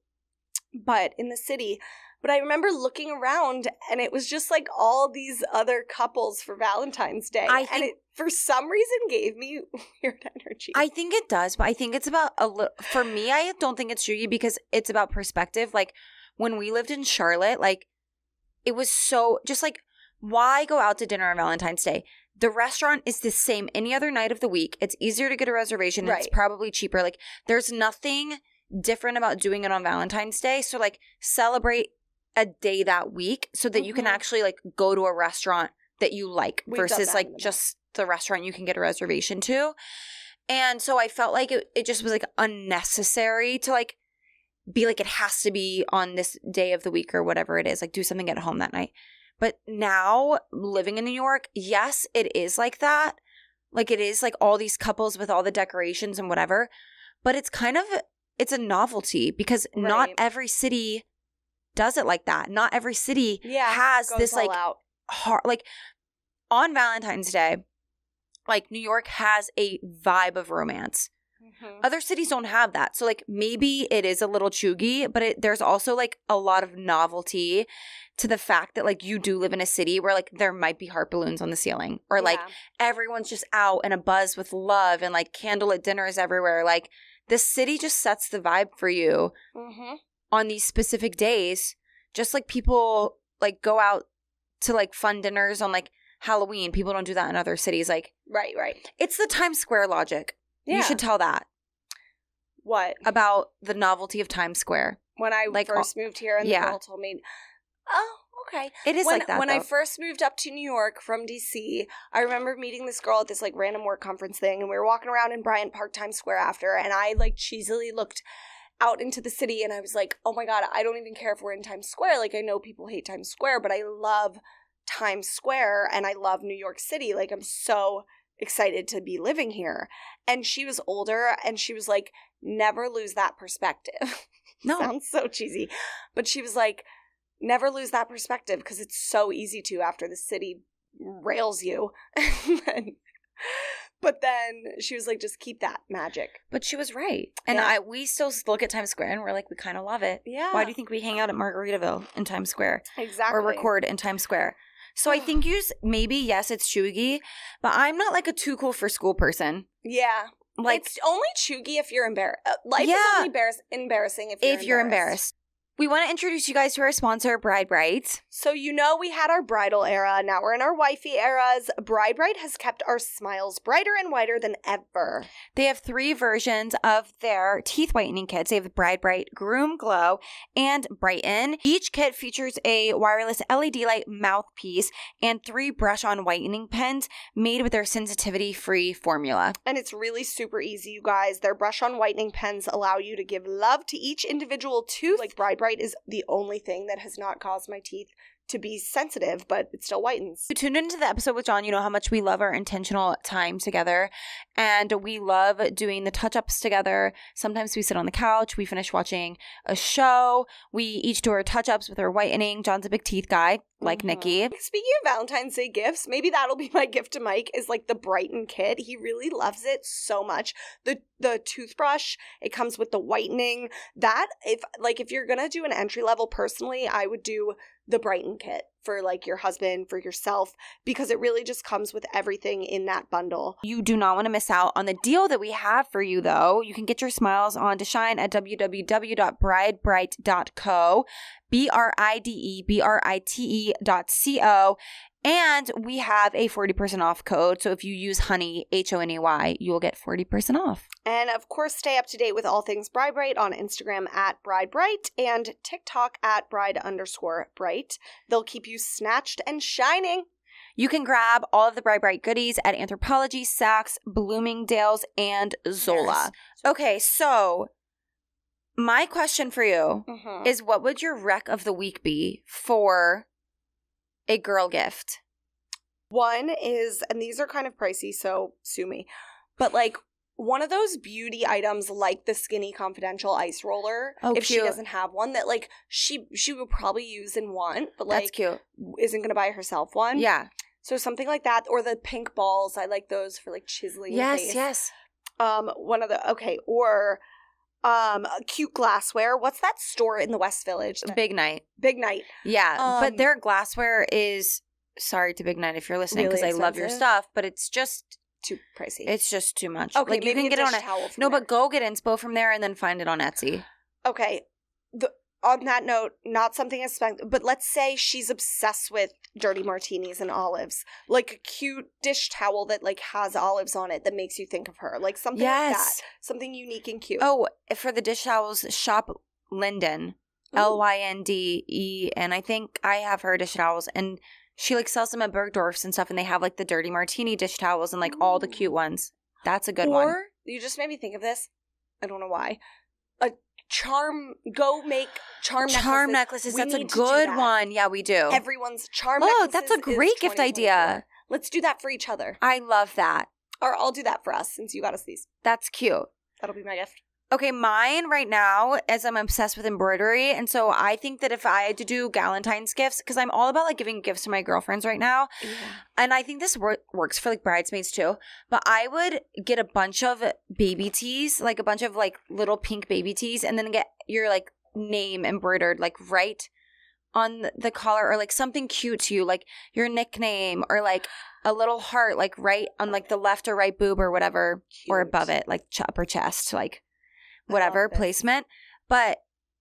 but in the city. But I remember looking around, and it was just like all these other couples for Valentine's Day, I and it for some reason gave me weird energy. I think it does, but I think it's about a little. For me, I don't think it's Judy because it's about perspective. Like when we lived in Charlotte, like it was so just like why go out to dinner on Valentine's Day? The restaurant is the same any other night of the week. It's easier to get a reservation. and It's probably cheaper. Like there's nothing different about doing it on Valentine's Day. So like celebrate a day that week so that you can Mhm. actually like go to a restaurant that you like We've versus like the just the restaurant you can get a reservation to. And so I felt like it, it just was like unnecessary to like be like it has to be on this day of the week or whatever it is, like do something at home that night. But now living in New York, yes, it is like that. Like it is like all these couples with all the decorations and whatever. But it's kind of it's a novelty because not every city does it like that. Not every city yeah, has this like out. hard like on Valentine's Day, like New York has a vibe of romance. Mhm. Other cities don't have that. So like maybe it is a little cheugy, but it, there's also like a lot of novelty to the fact that like you do live in a city where like there might be heart balloons on the ceiling or like Yeah. everyone's just out and a buzz with love and like candlelit dinners everywhere. Like the city just sets the vibe for you Mhm. on these specific days. Just like people like go out to like fun dinners on like Halloween. People don't do that in other cities. Like Right, right. it's the Times Square logic. Yeah. You should tell that What? about the novelty of Times Square. When I like, first moved here and yeah. the girl told me, "Oh, okay." It is when like that. when I first moved up to New York from DC, I remember meeting this girl at this like random work conference thing, and we were walking around in Bryant Park, Times Square after, and I like cheesily looked out into the city, and I was like, "Oh my god, I don't even care if we're in Times Square. Like, I know people hate Times Square, but I love Times Square, and I love New York City. Like, I'm so." Excited to be living here. And she was older and she was like never lose that perspective. No, sounds so cheesy. But she was like never lose that perspective because it's so easy to after the city rails you. Then- but then she was like just keep that magic. But she was right. And Yeah. I we still look at Times Square and we're like, we kind of love it. yeah. Why do you think we hang out at Margaritaville in Times Square? Exactly. or record in Times Square? So I think you s- maybe yes, it's cheugy, but I'm not like a too cool for school person. yeah Like it's only cheugy if you're embarrassed uh, life Yeah. is only embarrass- embarrassing if you're if you're embarrassed. We want to introduce you guys to our sponsor, Bride Bright. So you know we had our bridal era, now we're in our wifey eras. Bride Bright has kept our smiles brighter and whiter than ever. They have three versions of their teeth whitening kits. They have the Bride Bright, Groom Glow, and Brighten. Each kit features a wireless LED light mouthpiece and three brush on whitening pens made with their sensitivity free formula. And it's really super easy, you guys. Their brush on whitening pens allow you to give love to each individual tooth. Like Bride Bright is the only thing that has not caused my teeth to be sensitive, but it still whitens. You tuned into the episode with John, you know how much we love our intentional time together. And we love doing the touch ups together. Sometimes we sit on the couch, we finish watching a show, we each do our touch ups with our whitening. John's a big teeth guy, like Mhm. Niki. Speaking of Valentine's Day gifts, maybe that'll be my gift to Mike is like the Brighten kit. He really loves it so much. The the toothbrush, it comes with the whitening. That if like if you're gonna do an entry level personally, I would do the Brighten kit for like your husband, for yourself, because it really just comes with everything in that bundle. You do not want to miss out on the deal that we have for you, though. You can get your smiles on to shine at www.bridebright.co, B R I D E B R I T E dot C O. And we have a 40% off code. So if you use Honey, H O N E Y, you will get 40% off. And of course, stay up to date with all things Bride Bright on Instagram at Bride Bright and TikTok at Bride underscore Bright. They'll keep you snatched and shining. You can grab all of the Bride Bright goodies at Anthropologie, Saks, Bloomingdale's, and Zola. Okay, so my question for you Mhm. is what would your wreck of the week be for a girl gift? One is, and these are kind of pricey, so sue me, but like one of those beauty items like the Skinny Confidential ice roller. Oh, if she doesn't have one that like she she would probably use and want, but That's like cute. isn't gonna buy herself one. Yeah. So something like that, or the pink balls. I like those for like chiseling. Yes, yes. Um, one of the okay, or um, cute glassware. What's that store in the West Village? Big night. Big Night. Yeah. Um, but their glassware is sorry to Big Night if you're listening because Really I love your stuff, but it's just Too pricey. it's just too much. okay. like you can get it on a towel No, there. but go get inspo from there and then find it on Etsy. okay the, on that note not something expensive but let's say she's obsessed with dirty martinis and olives like a cute dish towel that like has olives on it that makes you think of her like something like that something unique and cute Oh, for the dish towels, shop Linden. L Y N D E and I think I have her dish towels and she like sells them at Bergdorf's and stuff and they have like the dirty martini dish towels and like all the cute mm. ones. That's a good or one. you just made me think of this i don't know why a charm go make charm Charm necklaces. necklaces, that's a need to do good that. one. Yeah, we do. everyone's charm Oh, that's a great gift idea. let's do that for each other I love that. or i'll do that for us since you got us these That's cute. that'll be my gift Okay, mine right now, as I'm obsessed with embroidery, and so I think that if I had to do Galentine's gifts, because I'm all about like giving gifts to my girlfriends right now, and I think this wor- works for like bridesmaids too. But I would get a bunch of baby tees, like a bunch of like little pink baby tees, and then get your like name embroidered like right on the- collar or like something cute to you, like your nickname or like a little heart, like right on like the left or right boob or whatever, or above it, like ch- upper chest, like whatever placement. But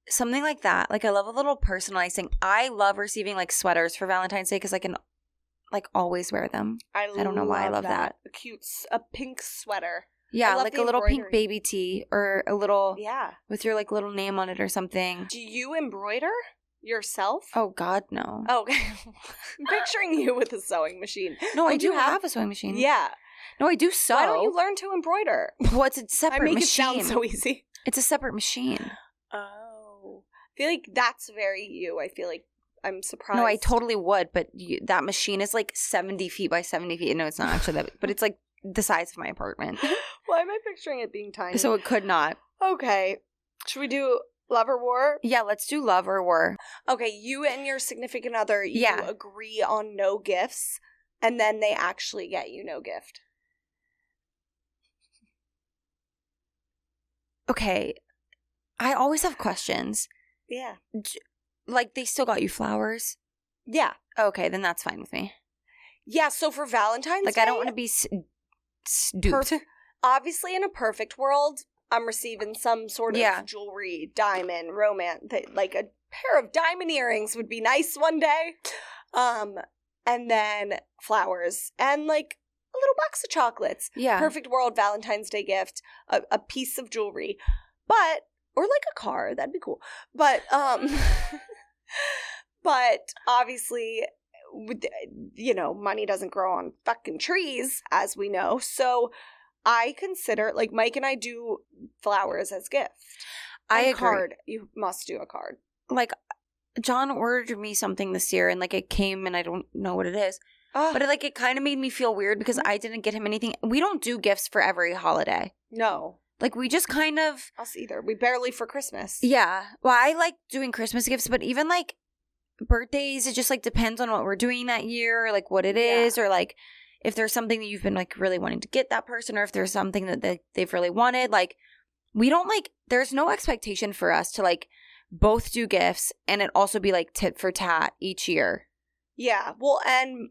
something like that, like I love a little personalizing. I love receiving like sweaters for Valentine's Day because I can like always wear them. I, don't know why I love that. A cute, a pink sweater. Yeah, like a little pink baby tee or a little Yeah. with your like little name on it or something. Do you embroider yourself? Oh God, no. Oh, okay. I'm picturing you with a sewing machine. no, I oh, do do have- have, a sewing machine. Yeah. No, I do sew. Why don't you learn to embroider? well, it's a I separate make machine. it sound so easy. It's a separate machine. Oh. I feel like that's very you. I feel like I'm surprised. No, I totally would, but you, that machine is like seventy feet by seventy feet. No, it's not actually that, but it's like the size of my apartment, Why am I picturing it being tiny? so it could not. okay. Should we do love or war? Yeah, let's do love or war. Okay, you and your significant other, you Yeah. agree on no gifts, and then they actually get you no gift. Okay, I always have questions. Yeah. Like they still got you flowers. Yeah. Okay, then that's fine with me. Yeah, so for Valentine's Like Day, I don't want to be s- s- duped. Perf- obviously in a perfect world, I'm receiving some sort of Yeah. jewelry, diamond, romance, that like a pair of diamond earrings would be nice one day. Um and then flowers and like a little box of chocolates. yeah. Perfect world Valentine's Day gift, a, a piece of jewelry. But or like a car, that'd be cool. But um but obviously you know, money doesn't grow on fucking trees as we know. So I consider like Mike and I do flowers as gift. I And agree. card. You must do a card. Like John ordered me something this year, and like it came, and I don't know what it is. Oh, But it, like it kind of made me feel weird because mm-hmm. I didn't get him anything. We don't do gifts for every holiday. no, Like we just kind of us either. We barely for Christmas. yeah. Well, I like doing Christmas gifts, but even like birthdays, it just like depends on what we're doing that year, or like what it is, Yeah. or like if there's something that you've been like really wanting to get that person, or if there's something that they, they've really wanted. Like we don't like. There's no expectation for us to like both do gifts and it also be like tit for tat each year. Yeah. Well, and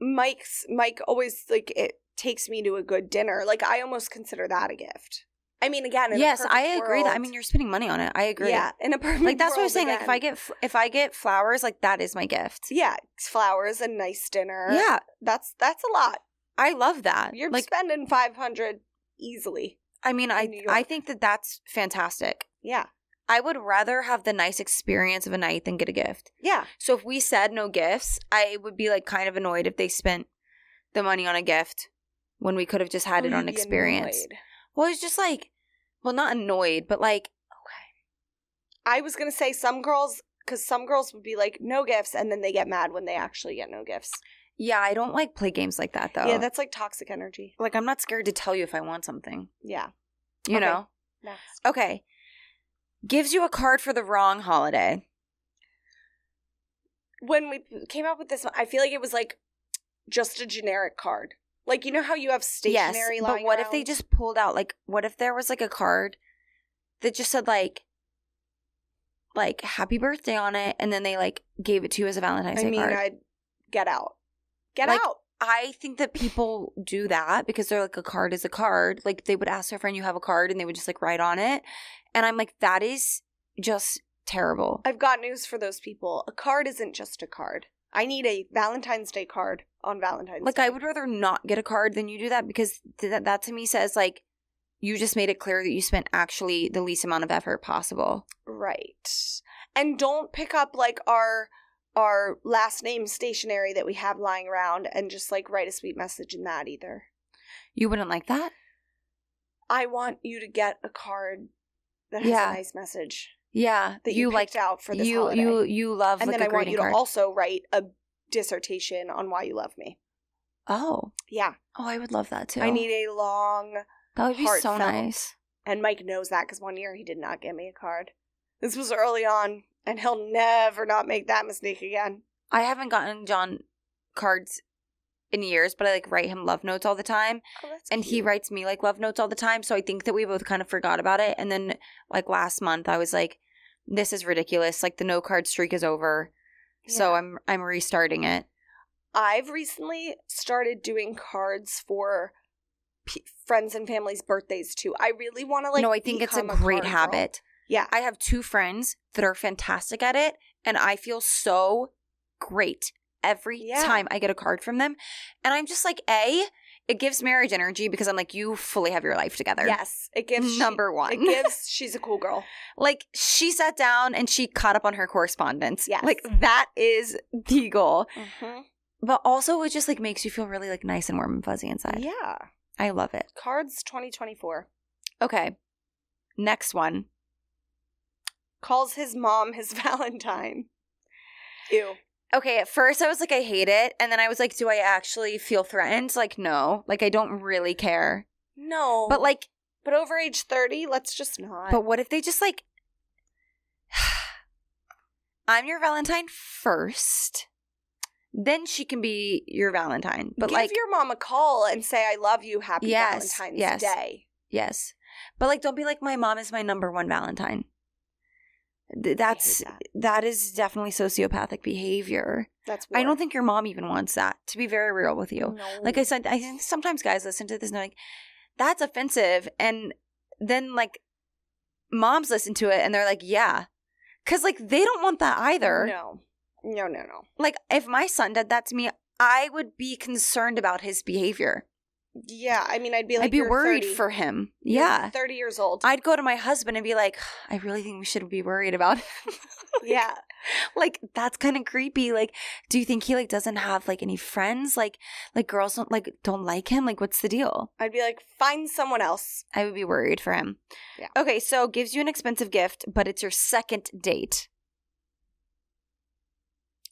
Mike's Mike always like it takes me to a good dinner. Like I almost consider that a gift. I mean, again, in yes, I agree. That I mean, you're spending money on it. I agree. Yeah, in a perfect like that's what I'm world, saying. Like if I get if I get flowers, like that is my gift. yeah flowers, and nice dinner. Yeah, that's that's a lot. I love that. You're like spending five hundred easily. I mean, I I think that that's fantastic. Yeah, I would rather have the nice experience of a night than get a gift. yeah, So if we said no gifts, I would be like kind of annoyed if they spent the money on a gift when we could have just had Oh, it on be experience. annoyed. Well, it's just like, well, not annoyed, but like, okay. I was gonna say some girls because some girls would be like no gifts, and then they get mad when they actually get no gifts. yeah, I don't like play games like that though. Yeah, that's like toxic energy. like I'm not scared to tell you if I want something. Yeah. You Okay. know. Next. Okay. Gives you a card for the wrong holiday. when we came up with this one, I feel like it was like just a generic card. Like you know how you have stationery yes, but what if they just pulled out like what if there was like a card that just said like like happy birthday on it and then they like gave it to you as a Valentine's I Day mean, card. I'd get out. Get Like- out. I think that people do that because they're like a card is a card. Like they would ask their friend you have a card and they would just like write on it. And I'm like that is just terrible. I've got news for those people. A card isn't just a card. I need a Valentine's Day card on Valentine's Like Day. I would rather not get a card than you do that because th- that that to me says like you just made it clear that you spent actually the least amount of effort possible. Right. And don't pick up like our our last name stationery that we have lying around and just like write a sweet message in that either. You wouldn't like that? I want you to get a card that has Yeah. a nice message Yeah, that you, like picked out for this you holiday. you you love and like then I want you to also write a dissertation on why you love me. oh, Yeah. oh, I would love that too. I need a long that would be so nice. And Mike knows that because one year he did not get me a card. This was early on, and he'll never not make that mistake again. I haven't gotten John cards in years, but I like write him love notes all the time. Oh, and he writes me like love notes all the time. So I think that we both kind of forgot about it. And then like last month I was like, this is ridiculous. Like the no card streak is over. So I'm I'm restarting it. I've recently started doing cards for p- friends and family's birthdays too. I really want to like. no, I think it's a become great habit. Yeah, I have two friends that are fantastic at it, and I feel so great every Yeah. time I get a card from them. And I'm just like, A, it gives marriage energy because I'm like, you fully have your life together. yes, it gives she- Number one. It gives. She's a cool girl. like she sat down and she caught up on her correspondence. Yes. Like that is the goal. Mm-hmm. But also it just like makes you feel really like nice and warm and fuzzy inside. Yeah, I love it. cards 2024 Okay. Next one. Calls his mom his Valentine. Ew. Okay, at first I was like, I hate it. And then I was like, do I actually feel threatened? Like, no. Like, I don't really care. No, But like, but over age 30, let's just not. but what if they just like, I'm your Valentine first, then she can be your Valentine. But give like, your mom a call and say I love you. Happy Yes, Valentine's yes. Day. yes. But like, don't be like, my mom is my number one Valentine. Th- That's that. that is definitely sociopathic behavior. That's I don't think your mom even wants that. To be very real with you, No. like I said, I think sometimes guys listen to this and they're like, "That's offensive," and then like moms listen to it and they're like, "Yeah," because like they don't want that either. No. No, no, no. Like if my son did that to me, I would be concerned about his behavior. Yeah, I mean, I'd be like, I'd be "You're worried 30. for him. You're Yeah. 30 years old. I'd go to my husband and be like, I really think we should be worried about him. yeah. like that's kind of creepy. Like, do you think he like doesn't have like any friends? Like, like girls don't like don't like him? Like, what's the deal? I'd be like, find someone else. I would be worried for him. Yeah. Okay, so gives you an expensive gift, but it's your second date.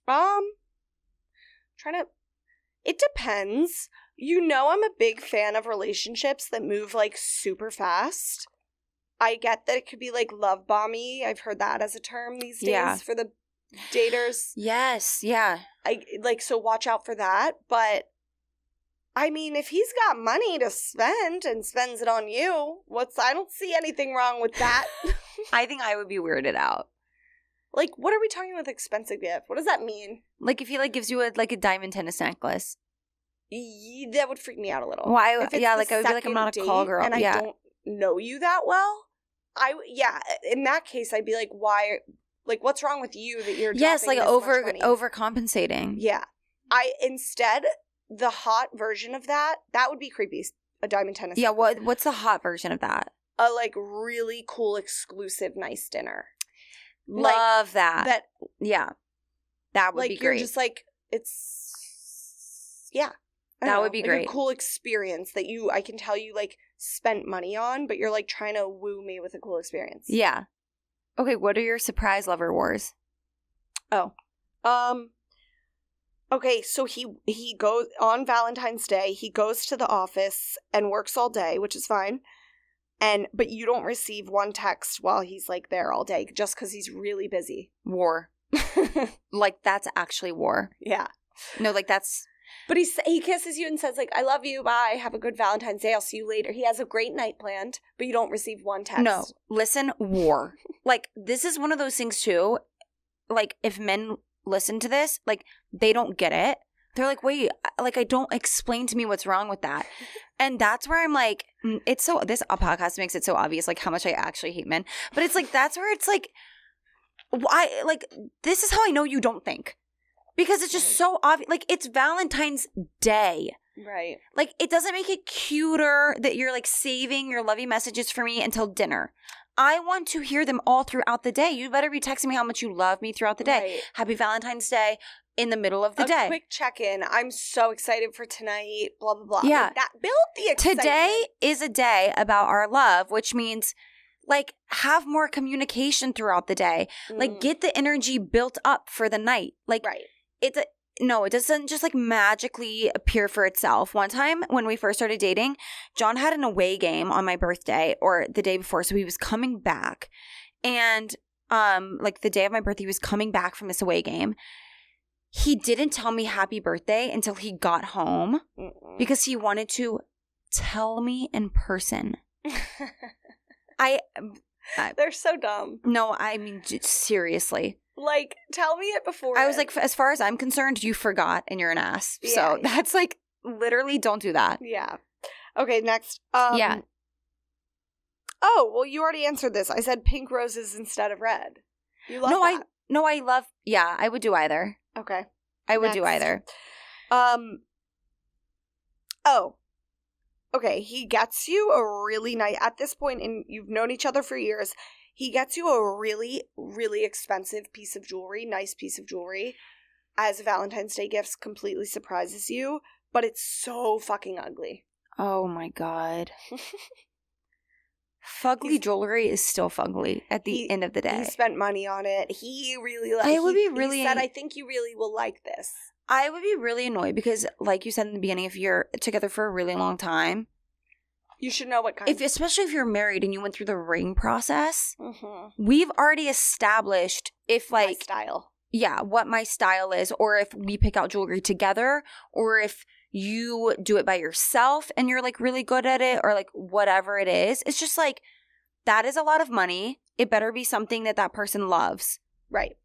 Um, trying to. It depends. You know, I'm a big fan of relationships that move like super fast. I get that it could be like love bomby. I've heard that as a term these days Yeah. for the daters. Yes, yeah. I like so watch out for that. But I mean, if he's got money to spend and spends it on you, what's I don't see anything wrong with that. I think I would be weirded out. like, what are we talking with expensive gift? What does that mean? Like if he like gives you a like a diamond tennis necklace. That would freak me out a little. Why? It's yeah, like I would be like I'm not a call girl. and I don't know you that well. I yeah. In that case, I'd be like, why? Like, what's wrong with you that you're? yes, like over overcompensating. Yeah. I instead the hot version of that that would be creepy. A diamond tennis. Yeah, what what's the hot version of that? A like really cool, exclusive, nice dinner. Like, Love that. That yeah. That would like be great. you're just like it's yeah. That don't would be like great. A cool experience that you I can tell you like spent money on, but you're like trying to woo me with a cool experience. yeah. Okay, what are your surprise love or wars? Oh. Um Okay, so he he goes on Valentine's Day, he goes to the office and works all day, which is fine. And but you don't receive one text while he's like there all day just cuz he's really busy. War. Like that's actually war. yeah. No, like that's But he he kisses you and says like I love you, bye, have a good Valentine's Day, I'll see you later. He has a great night planned, but you don't receive one text. no. Listen, war. like this is one of those things too. Like if men listen to this, like they don't get it. They're like, wait, like I don't explain to me what's wrong with that. And that's where I'm like, mm, it's so this podcast makes it so obvious, like how much I actually hate men. But it's like that's where it's like, why? Like this is how I know you don't think, because it's just so obvious. Like it's Valentine's Day. Right. Like it doesn't make it cuter that you're like saving your lovey messages for me until dinner. I want to hear them all throughout the day. You better be texting me how much you love me throughout the day. Right. Happy Valentine's Day in the middle of the a day. quick check-in. I'm so excited for tonight, blah blah blah. Yeah. Like, that build the excitement. Today is a day about our love, which means like have more communication throughout the day. Like Mm, get the energy built up for the night. Like right. It's a no, it doesn't just like magically appear for itself. One time when we first started dating, John had an away game on my birthday or the day before, so he was coming back, and um, like the day of my birthday, he was coming back from this away game. He didn't tell me happy birthday until he got home Mm-mm. because he wanted to tell me in person. I They're so dumb. no, I mean j- seriously. Like, tell me it before. I was like, as far as I'm concerned, you forgot and you're an ass. Yeah. So that's like literally don't do that. yeah. Okay, next. Um, Yeah. Oh well, you already answered this. I said pink roses instead of red. You love no, I no, I love. Yeah, I would do either. Okay. I would do either. Um. Oh. Okay, he gets you a really nice. At this point, and you've known each other for years, he gets you a really, really expensive piece of jewelry, nice piece of jewelry, as Valentine's Day gift. Completely surprises you, but it's so fucking ugly. Oh my god. Fugly He's- jewelry is still fugly at the He- end of the day. He spent money on it. He really like. I would he- be really- He said, "I think you really will like this." I would be really annoyed because, like you said in the beginning, if you're together for a really long time, You should know what kind. if especially if you're married and you went through the ring process, Mhm. we've already established if My like style. yeah, what my style is, or if we pick out jewelry together, or if you do it by yourself and you're like really good at it, or like whatever it is. It's just like that is a lot of money. It better be something that that person loves. Right.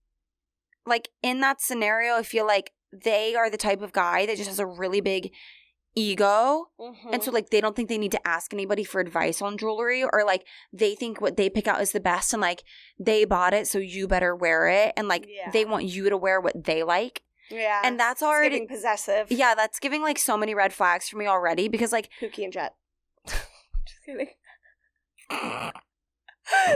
Like in that scenario, I feel like they are the type of guy that just has a really big ego. Mhm. And so, like, they don't think they need to ask anybody for advice on jewelry, or like they think what they pick out is the best, and like they bought it, so you better wear it, and like Yeah. they want you to wear what they like. yeah. And that's It's already, giving possessive. yeah, that's giving like so many red flags for me already because, like, Pookie and Jett. just kidding.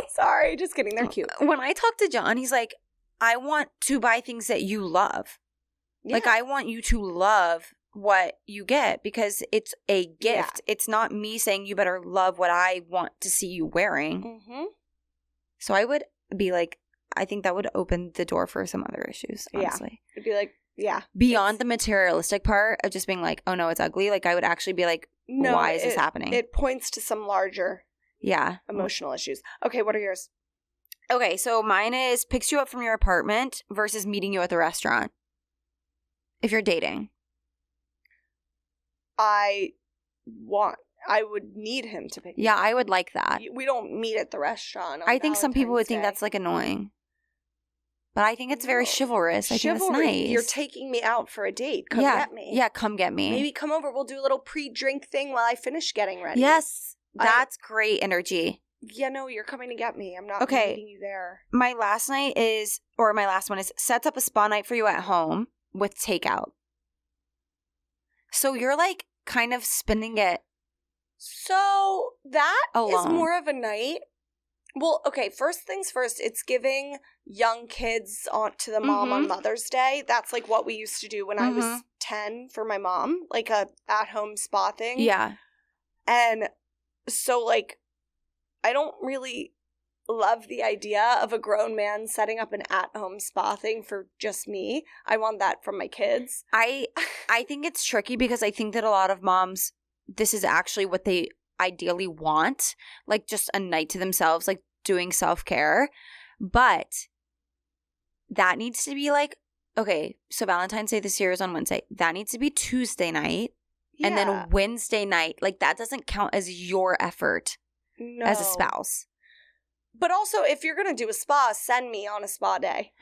Sorry, just kidding. They're cute. when I talk to John, he's like, I want to buy things that you love. Like, I want you to love what you get because it's a Yeah. gift. It's not me saying you better love what I want to see you wearing. Mhm. So I would be like, I think that would open the door for some other issues, Yeah. honestly. It'd be like, yeah. Beyond the materialistic part of just being like, oh no, it's ugly. Like, I would actually be like, No, why is this happening? It points to some larger yeah. emotional issues. Okay, what are yours? Okay, so mine is picks you up from your apartment versus meeting you at the restaurant. If you're dating. I want. I would need him to pick. Yeah. I would like that. We don't meet at the restaurant. I think some people would Valentine's think Day. that's like annoying. But I think it's very No. chivalrous. I think chivalry. that's nice. You're taking me out for a date. Come yeah, get me. Yeah, come get me. Maybe come over. We'll do a little pre-drink thing while I finish getting ready. Yes. I- That's great energy. Yeah, no, you're coming to get me. I'm not Okay. meeting you there. my last night is or my last one is sets up a spa night for you at home with takeout. So you're like kind of spending it So that is Alone. more of a night. Well, okay, first things first, it's giving young kids on to the mom on Mhm. Mother's Day. That's like what we used to do when I was Mhm. 10 for my mom, like a at-home spa thing. yeah. And so like I don't really love the idea of a grown man setting up an at-home spa thing for just me. I want that from my kids. I I think it's tricky because I think that a lot of moms this is actually what they ideally want, like just a night to themselves, like doing self-care. But that needs to be like okay, so Valentine's Day this year is on Wednesday. That needs to be Tuesday night. And then Wednesday night, like that doesn't count as your effort as a spouse. But also, if you're gonna do a spa, send me on a spa day.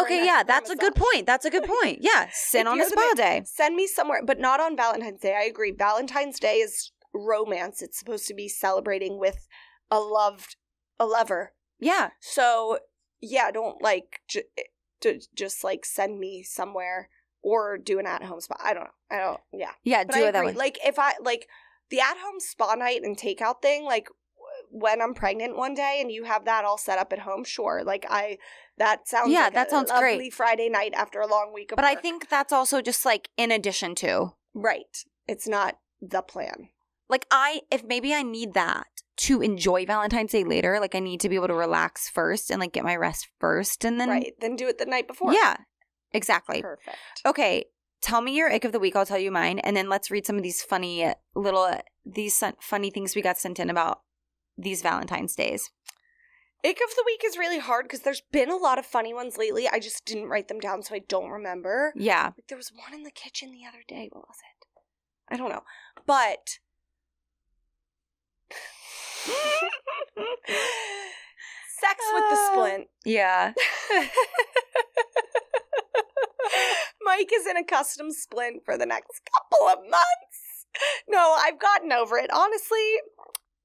Okay, yeah, that's a good point. That's a good point. Yeah, If on a spa day. Send me somewhere, but not on Valentine's Day. I agree. Valentine's Day is romance. It's supposed to be celebrating with a loved, a lover. Yeah, So yeah, don't like j- eh, to just like send me somewhere or do an at home spa. I don't know. I don't. Yeah, yeah, but do I it that way. Like if I like the at home spa night and takeout thing, like when I'm pregnant one day and you have that all set up at home, sure. Like I, that sounds Yeah, like that sounds great. Friday night after a long week of But I think that's also just like in addition to. right. It's not the plan. Like I if maybe I need that to enjoy Valentine's Day later, like I need to be able to relax first and like get my rest first and then right. Then do it the night before. Yeah. Exactly. Perfect. Okay, tell me your ick of the week. I'll tell you mine, and then let's read some of these funny little these funny things we got sent in about these Valentine's days. Ick of the week is really hard because there's been a lot of funny ones lately. I just didn't write them down, so I don't remember. Yeah, Like there was one in the kitchen the other day. What was it? I don't know. But sex with the Ah. splint. yeah. Mike is in a custom splint for the next couple of months. No, I've gotten over it. Honestly,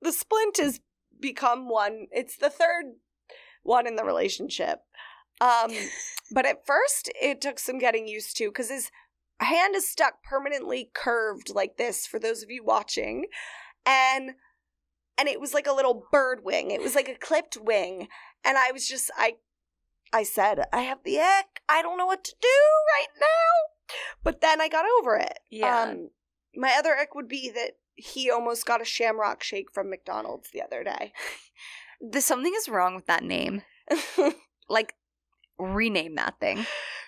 the splint has become one. It's the third one in the relationship. Um, but at first, it took some getting used to because his hand is stuck permanently curved like this. For those of you watching, and and it was like a little bird wing. It was like a clipped wing, and I was just I I said, I have the ick. I don't know what to do right now. But then I got over it. Yeah. Um, my other ick would be that he almost got a shamrock shake from McDonald's the other day. Something is wrong with that name. Like, rename that thing.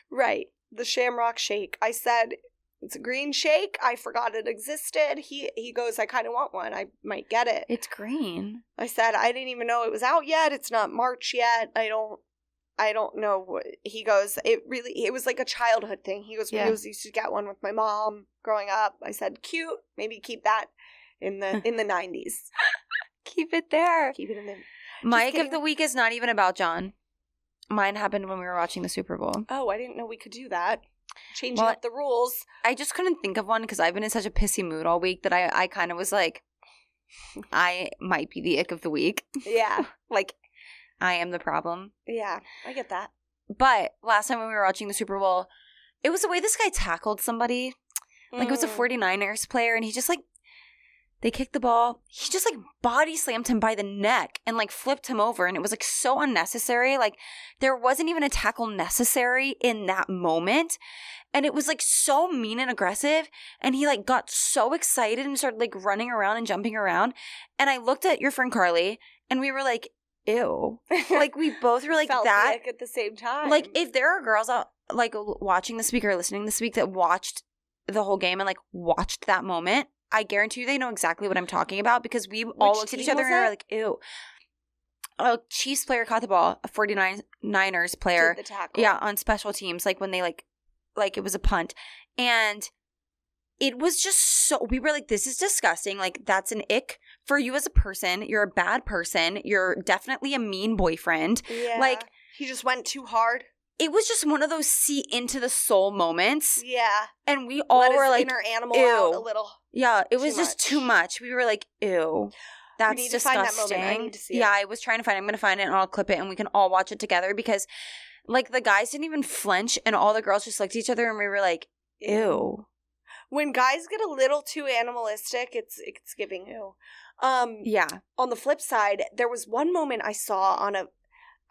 right. The shamrock shake. I said, it's a green shake. I forgot it existed. He he goes, I kind of want one. I might get it. It's green. I said, I didn't even know it was out yet. It's not March yet. I don't I don't know what he goes. It really it was like a childhood thing. He goes, Yeah. we always used to get one with my mom growing up. I said, cute. Maybe keep that in the in the nineties. Keep it there. Keep it in the My of the week is not even about John. Mine happened when we were watching the Super Bowl. Oh, I didn't know we could do that. Changing Well, up the rules. I just couldn't think of one because I've been in such a pissy mood all week that I, I kind of was like, I might be the ick of the week. Yeah. Like, I am the problem. yeah. I get that. But last time when we were watching the Super Bowl, it was the way this guy tackled somebody. Like, it was a Mm. 49ers player, and he just like, they kicked the ball. He just like body slammed him by the neck and like flipped him over. And it was like so unnecessary. Like, there wasn't even a tackle necessary in that moment. And it was like so mean and aggressive. And he like got so excited and started like running around and jumping around. And I looked at your friend Carly and we were like, ew. Like, we both were like, that. at the same time. Like, if there are girls out like watching this week or listening this week that watched the whole game and like watched that moment, I guarantee you they know exactly what I'm talking about because we all looked at each other and we were like, ew. A Chiefs player caught the ball, a 49ers player. did the tackle. Yeah, on special teams, like when they like, like it was a punt, and it was just so. We were like, "This is disgusting. Like that's an ick for you as a person. You're a bad person. You're definitely a mean boyfriend." Yeah. Like- he just went too hard. It was just one of those see into the soul moments, Yeah. and we all Let were like, inner animal out a little. "Yeah, it was just much. too much." We were like, "Ew." That's need to find that disgusting. moment. I to see it. yeah, I was trying to find. it. I'm gonna find it and I'll clip it and we can all watch it together because, like, the guys didn't even flinch and all the girls just looked at each other and we were like, "Ew." When guys get a little too animalistic, it's it's giving you. Um Yeah. on the flip side, there was one moment I saw on a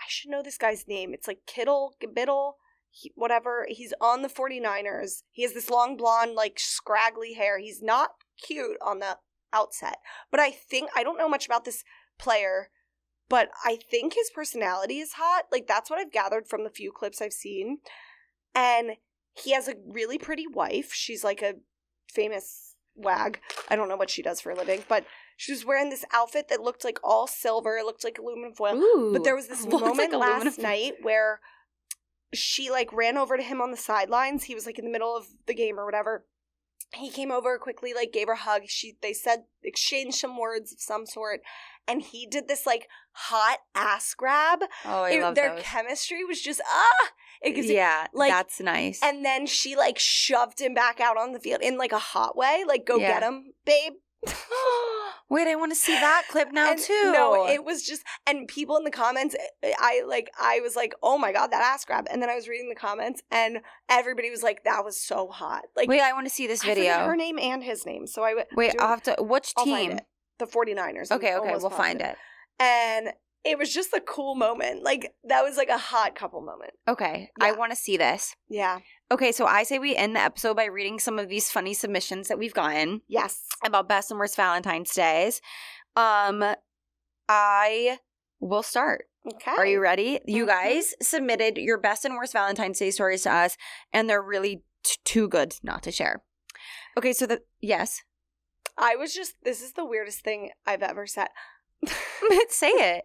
I should know this guy's name. It's like Kittle, he, whatever. He's on the 49ers. He has this long blonde like scraggly hair. He's not cute on the outset. But I think I don't know much about this player, but I think his personality is hot. Like that's what I've gathered from the few clips I've seen. And he has a really pretty wife. She's like a famous wag. I don't know what she does for a living, but she was wearing this outfit that looked like all silver. It looked like aluminum foil. Ooh. But there was this moment like last night where she like ran over to him on the sidelines. He was like in the middle of the game or whatever. He came over quickly, like gave her a hug. She they said exchanged some words of some sort, and he did this like hot ass grab. Oh, I It- love their those. chemistry was just ah. It, 'cause it- yeah, like- that's nice. and then she like shoved him back out on the field in like a hot way, like go Yeah. get him, babe. Wait, I want to see that clip now And too. No, it was just, and people in the comments, eh, I like, I was like, oh my god, that ass grab, and then I was reading the comments, and everybody was like, that was so hot. Like, Wait, I want to see this video. her name and his name, so I w- Wait, I'll have to. Which I'll team? The 49ers. Okay, I'm okay, almost we'll find it. And it was just a cool moment. Like that was like a hot couple moment. Okay, I want to see this. Yeah. Okay, so I say we end the episode by reading some of these funny submissions that we've gotten Yes. about best and worst Valentine's days. Um, I will start. Okay. Are you ready? You Mhm. guys submitted your best and worst Valentine's Day stories to us, and they're really t- too good not to share. Okay, so the yes, I was just. This is the weirdest thing I've ever said. say it.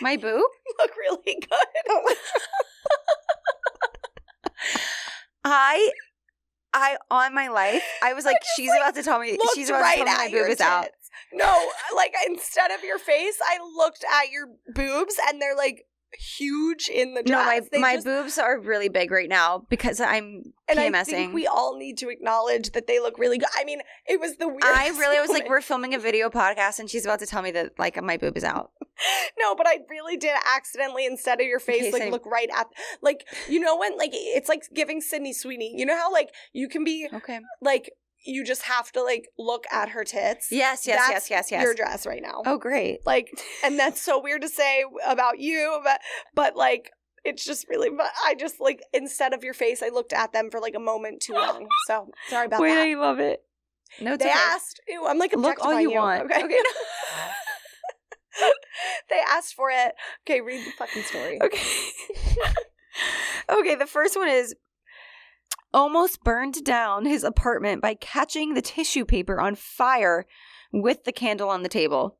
My boob. look really good. Oh. I, I on my life, I was like, just, she's like, about to tell me. She's about right to tell me my boob is out. No, like instead of your face, I looked at your boobs, and they're like huge in the dress. No, my my just- boobs are really big right now because I'm and I PMSing. think we all need to acknowledge that they look really good. I mean, it was the weirdest. I really was like, we're filming a video podcast, and she's about to tell me that like my boob is out. no, but I really did accidentally instead of your face, like I- look right at, like you know when like it's like giving Sydney Sweeney. You know how like you can be Okay. like you just have to like look at her tits. Yes, yes, That's yes, yes, yes. Your dress right now. Oh, great. like and that's so weird to say about you but but like it's just really but i just like instead of your face i looked at them for like a moment too long so sorry about that I love it. No, they okay. asked ew, i'm like Look all objectifying you want. okay, Okay. they asked for it okay read the fucking story Okay. okay, the first one is almost burned down his apartment by catching the tissue paper on fire with the candle on the table.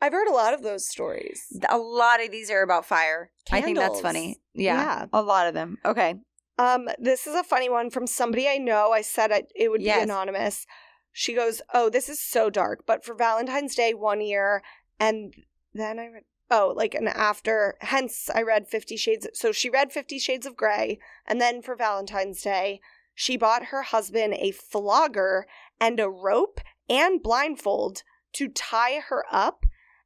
i've heard a lot of those stories A lot of these are about fire. I think that's funny. Yeah, Yeah. A lot of them. Okay. Um, this is a funny one from somebody I know. I said it, it would Yes. be anonymous. She goes, "Oh, this is so dark." But for Valentine's Day one year, and then I read, oh, like an after. Hence, I read Fifty Shades. So she read Fifty Shades of Grey, and then for Valentine's Day, she bought her husband a flogger and a rope and blindfold to tie her up.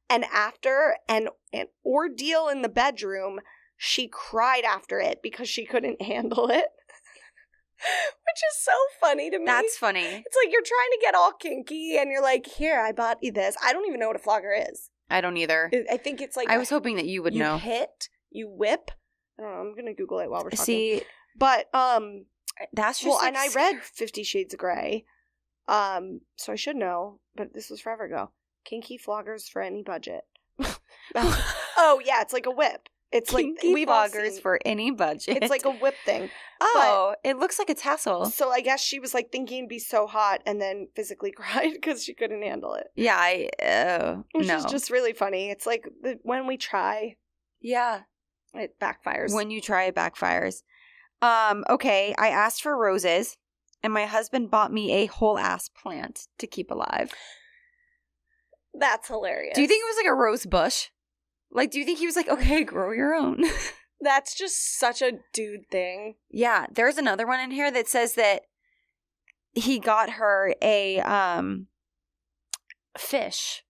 And after an an ordeal in the bedroom, she cried after it because she couldn't handle it. Which is so funny to me. That's funny. it's like you're trying to get all kinky and you're like, here, I bought you this. I don't even know what a flogger is. I don't either. I think it's like I was hoping that you would you know. hit, you whip. I don't know. I'm gonna Google it while we're talking. See, but um, that's just well, like and I read Fifty Shades of Grey, um, so I should know. But this was forever ago. Kinky floggers for any budget. oh yeah, it's like a whip. It's like Kinky floggers seen- for any budget. It's like a whip thing. oh, it looks like a tassel. So I guess she was like thinking it'd be so hot, and then physically cried because she couldn't handle it. Yeah, I uh, Which no. is just really funny. It's like the, when we try, yeah. it backfires. When you try, it backfires. Um. Okay, I asked for roses, and my husband bought me a whole ass plant to keep alive. That's hilarious. Do you think it was like a rose bush? Like, do you think he was like, okay, grow your own? that's just such a dude thing? yeah. There's another one in here that says that he got her a um fish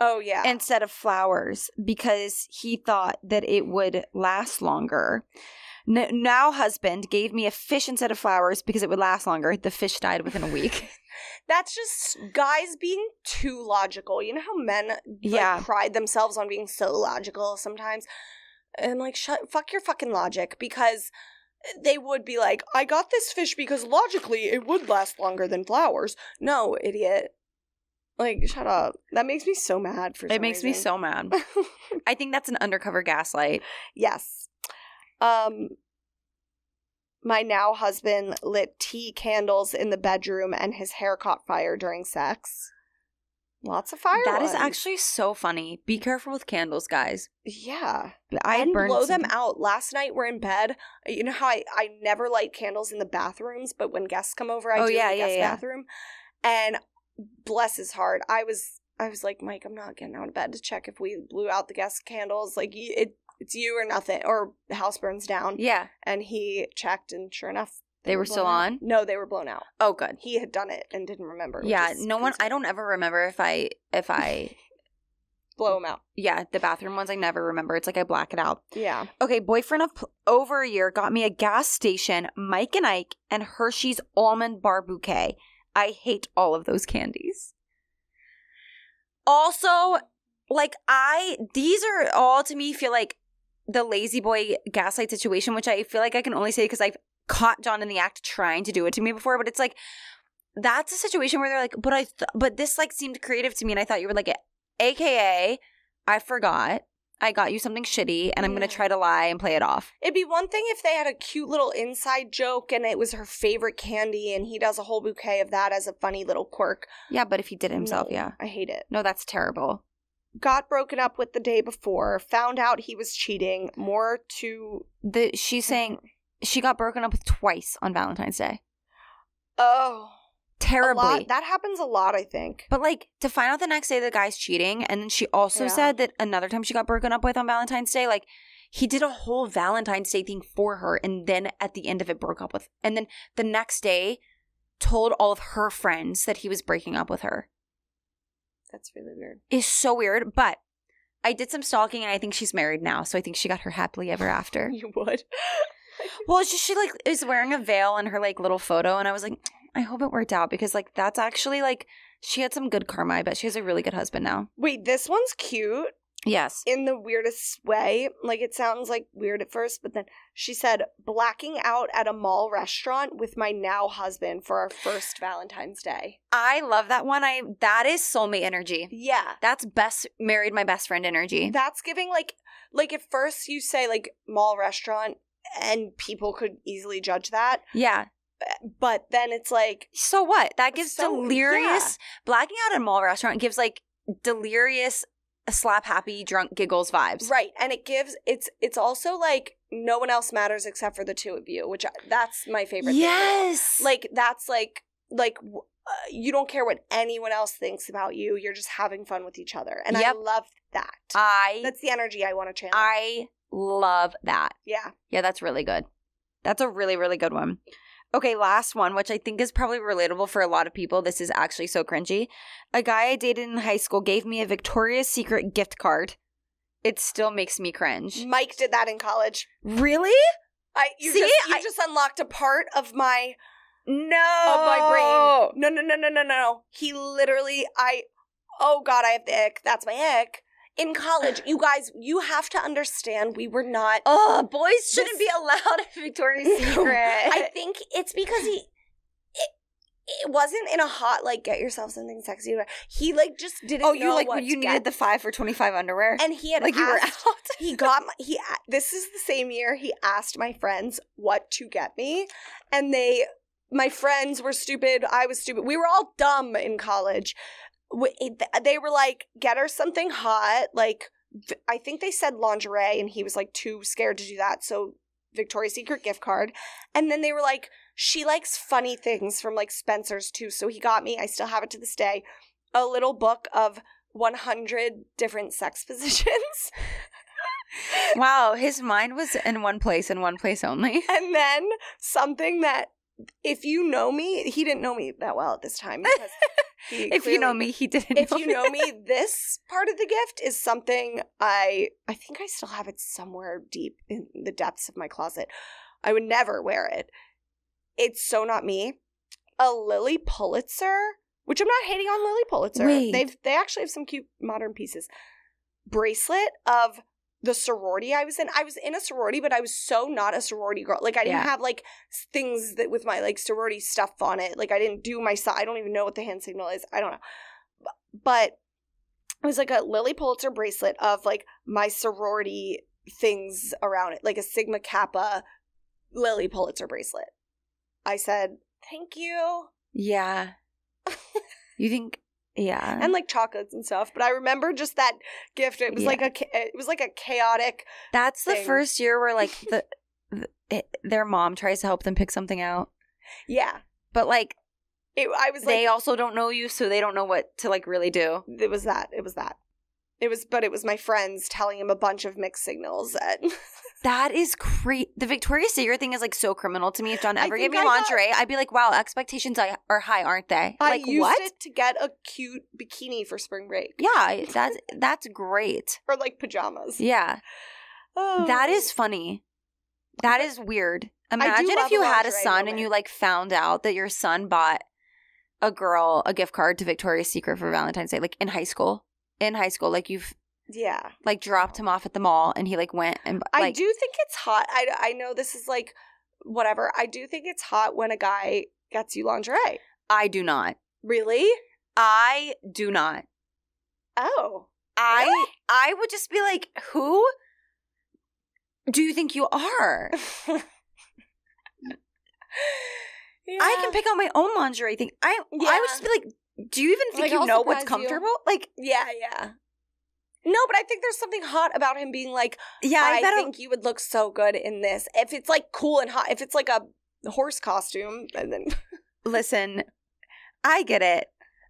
Oh yeah. instead of flowers because he thought that it would last longer. N- now, husband gave me a fish instead of flowers because it would last longer. The fish died within a week. That's just guys being too logical. You know how men like, Yeah. pride themselves on being so logical sometimes? And like, shut, fuck your fucking logic because they would be like, I got this fish because logically it would last longer than flowers. No, idiot. Like, shut up. That makes me so mad for it some makes me so mad. I think that's an undercover gaslight. yes. Um, my now husband lit tea candles in the bedroom and his hair caught fire during sex. Lots of fire. That is ones. actually so funny. Be careful with candles, guys. yeah. I and blow some- them out. Last night we're in bed. You know how I, I never light candles in the bathrooms, but when guests come over, I Oh, do yeah, in the yeah, guest yeah. bathroom. And bless his heart, I was I was like, Mike, I'm not getting out of bed to check if we blew out the guest candles. Like it, it's you or nothing, or the house burns down. Yeah. And he checked, and sure enough, They were still out. on? No, they were blown out. Oh, good. He had done it and didn't remember. Yeah. No one. I don't ever remember if I if I. blow him out. Yeah, the bathroom ones I never remember. It's like I black it out. Yeah. Okay, boyfriend of pl- over a year got me a gas station, Mike and Ike, and Hershey's almond bar bouquet. I hate all of those candies. Also, like I these are all to me feel like the lazy boy gaslight situation, which I feel like I can only say because I've caught John in the act trying to do it to me before, but it's like that's a situation where they're like, but I, th- but this like seemed creative to me, and I thought you were like, AKA, I forgot. I got you something shitty and I'm going to try to lie and play it off. It'd be one thing if they had a cute little inside joke and it was her favorite candy and he does a whole bouquet of that as a funny little quirk. Yeah, but if he did it himself, No, yeah. I hate it. No, that's terrible. Got broken up with the day before, found out he was cheating. More to. The she's saying mm-hmm. she got broken up with twice on Valentine's Day. Oh. Terribly. That happens a lot, I think. But like to find out the next day the guy's cheating, and then she also Yeah. said that another time she got broken up with on Valentine's Day, like he did a whole Valentine's Day thing for her, and then at the end of it broke up with, and then the next day told all of her friends that he was breaking up with her. That's really weird. Is so weird, but I did some stalking, and I think she's married now, so I think she got her happily ever after. You would. well, it's just she like is wearing a veil in her like little photo, and I was like, I hope it worked out because like that's actually like she had some good karma. I bet she has a really good husband now. Wait, this one's cute Yes. in the weirdest way. Like it sounds like weird at first, but then she said, blacking out at a mall restaurant with my now husband for our first Valentine's Day. I love that one. I that is soulmate energy. Yeah. That's best married my best friend energy. That's giving like like at first you say like mall restaurant and people could easily judge that. yeah. But then it's like So what? That gives So, delirious blacking out at a mall restaurant gives like delirious slap happy drunk giggles vibes. right and it gives it's it's also like no one else matters except for the two of you, which I- that's my favorite thing. Yes. like that's like like uh, you don't care what anyone else thinks about you you're just having fun with each other and Yep. i love that I that's the energy i want to channel I love that. yeah Yeah, that's really good. That's a really, really good one. Okay, last one, which I think is probably relatable for a lot of people. This is actually so cringy. A guy I dated in high school gave me a Victoria's Secret gift card. It still makes me cringe. mike did that in college Really? i you See, just you I- just unlocked a part of my No. of my brain No, no no no no no no he literally i oh god i have the ick that's my ick in college you guys you have to understand we were not Oh, boys shouldn't This- be allowed at Victoria's Secret. I think it's because he it, it wasn't in a hot like get yourself something sexy. He like just didn't. oh, you like when you needed get. the five for twenty five underwear, and he had like you were asked- out. he got my, he. This is the same year he asked my friends what to get me, and they. My friends were stupid. I was stupid. We were all dumb in college. They were like, "Get her something hot." Like, I think they said lingerie, and he was like too scared to do that. So Victoria's Secret gift card. And then they were like, she likes funny things from like Spencer's too. So he got me, I still have it to this day, a little book of 100 different sex positions. wow, his mind was in one place and one place only. and then something that, if you know me, he didn't know me that well at this time. Because he if you know me, he didn't. if know you know me, this part of the gift is something I I think I still have it somewhere deep in the depths of my closet. I would never wear it. It's so not me. A Lilly Pulitzer, which I'm not hating on Lilly Pulitzer. Wait. They've they actually have some cute modern pieces. Bracelet of the sorority I was in. I was in a sorority, but I was so not a sorority girl. Like I didn't Yeah. have like things that with my like sorority stuff on it. Like I didn't do my I don't even know what the hand signal is. I don't know. But it was like a Lilly Pulitzer bracelet of like my sorority things around it, like a Sigma Kappa Lilly Pulitzer bracelet. I said, "Thank you." Yeah. you think? Yeah. And like chocolates and stuff, but I remember just that gift. It was Yeah. like a, it was like a chaotic. That's the first year where like the, the it, their mom tries to help them pick something out, Yeah, but like it, I was like, they also don't know you, so they don't know what to like really do. it was that. It was that. It was, but it was my friends telling him a bunch of mixed signals. That That is crazy. The Victoria's Secret thing is like so criminal to me. If John ever gave me I got- lingerie, I'd be like, "Wow, expectations are high, aren't they?" I like used what? it to get a cute bikini for spring break, Yeah, that's that's great. or like pajamas. Yeah, Oh. that is funny. That is weird. Imagine if you had a son and you like found out that your son bought a girl a gift card to Victoria's Secret for Valentine's Day, like in high school. In high school, like you've yeah. like dropped him off at the mall and he like went and I do think it's hot. I, I know this is like whatever. I do think it's hot when a guy gets you lingerie. I do not. Really? I do not. Oh. I Really? I would just be like, who do you think you are? I can pick out my own lingerie thing. I I would just be like, do you even think Like, you I'll know what's surprise you. comfortable? Like, Yeah, yeah. No, but I think there's something hot about him being like, yeah, I, I, think you would look so good in this. If it's like cool and hot, if it's like a horse costume, and then listen, I get it,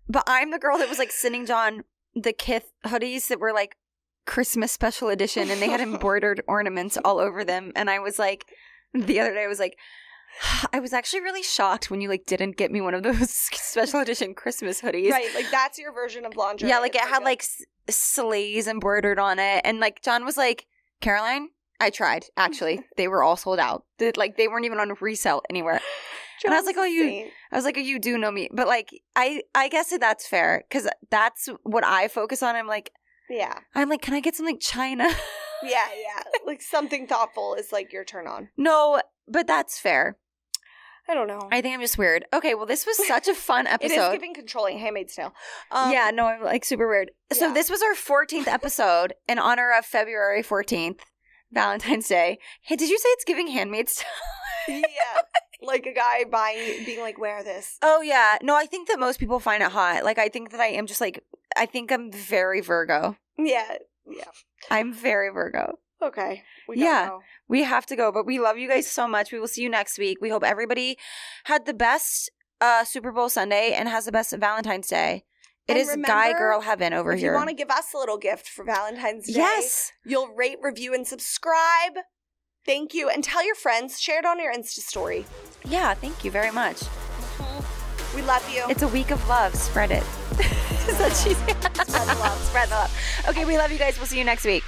but I'm the girl that was like sending John the Kith hoodies that were like Christmas special edition, and they had embroidered ornaments all over them, and I was like, the other day I was like. I was actually really shocked when you like didn't get me one of those special edition Christmas hoodies. right, like that's your version of lingerie. Yeah, like it had like s- sleighs embroidered on it, and like John was like, "Caroline, I tried. Actually, they were all sold out. They, like they weren't even on resale anywhere." and I was like, John's oh, you-. I was like, oh, "You do know me," but like I, I guess that that's fair because that's what I focus on. I'm like, yeah, I'm like, can I get some like China? yeah, yeah. like something thoughtful is like your turn on. no, but that's fair. I don't know. I think I'm just weird. Okay, well, this was such a fun episode. it is giving controlling Handmaid's Tale. Um, yeah, no, I'm like super weird. So yeah. this was our 14th episode in honor of February 14th, Valentine's Day. Hey, did you say it's giving Handmaid's Tale? yeah. Like a guy buying, being like, wear this. Oh yeah. No, I think that most people find it hot. Like I think that I am just like I think I'm very Virgo. Yeah, yeah. I'm very Virgo. Okay. We Yeah. go. We have to go, but we love you guys so much. We will see you next week. We hope everybody had the best uh Super Bowl Sunday and has the best Valentine's Day. It And is guy girl heaven over if here. If you want to give us a little gift for Valentine's Day, yes. you'll rate, review, and subscribe. Thank you. And tell your friends. Share it on your Insta story. Yeah, thank you very much. We love you. It's a week of love. Spread it. Is that cheesy? Spread the love. Spread the love. Okay, we love you guys. We'll see you next week.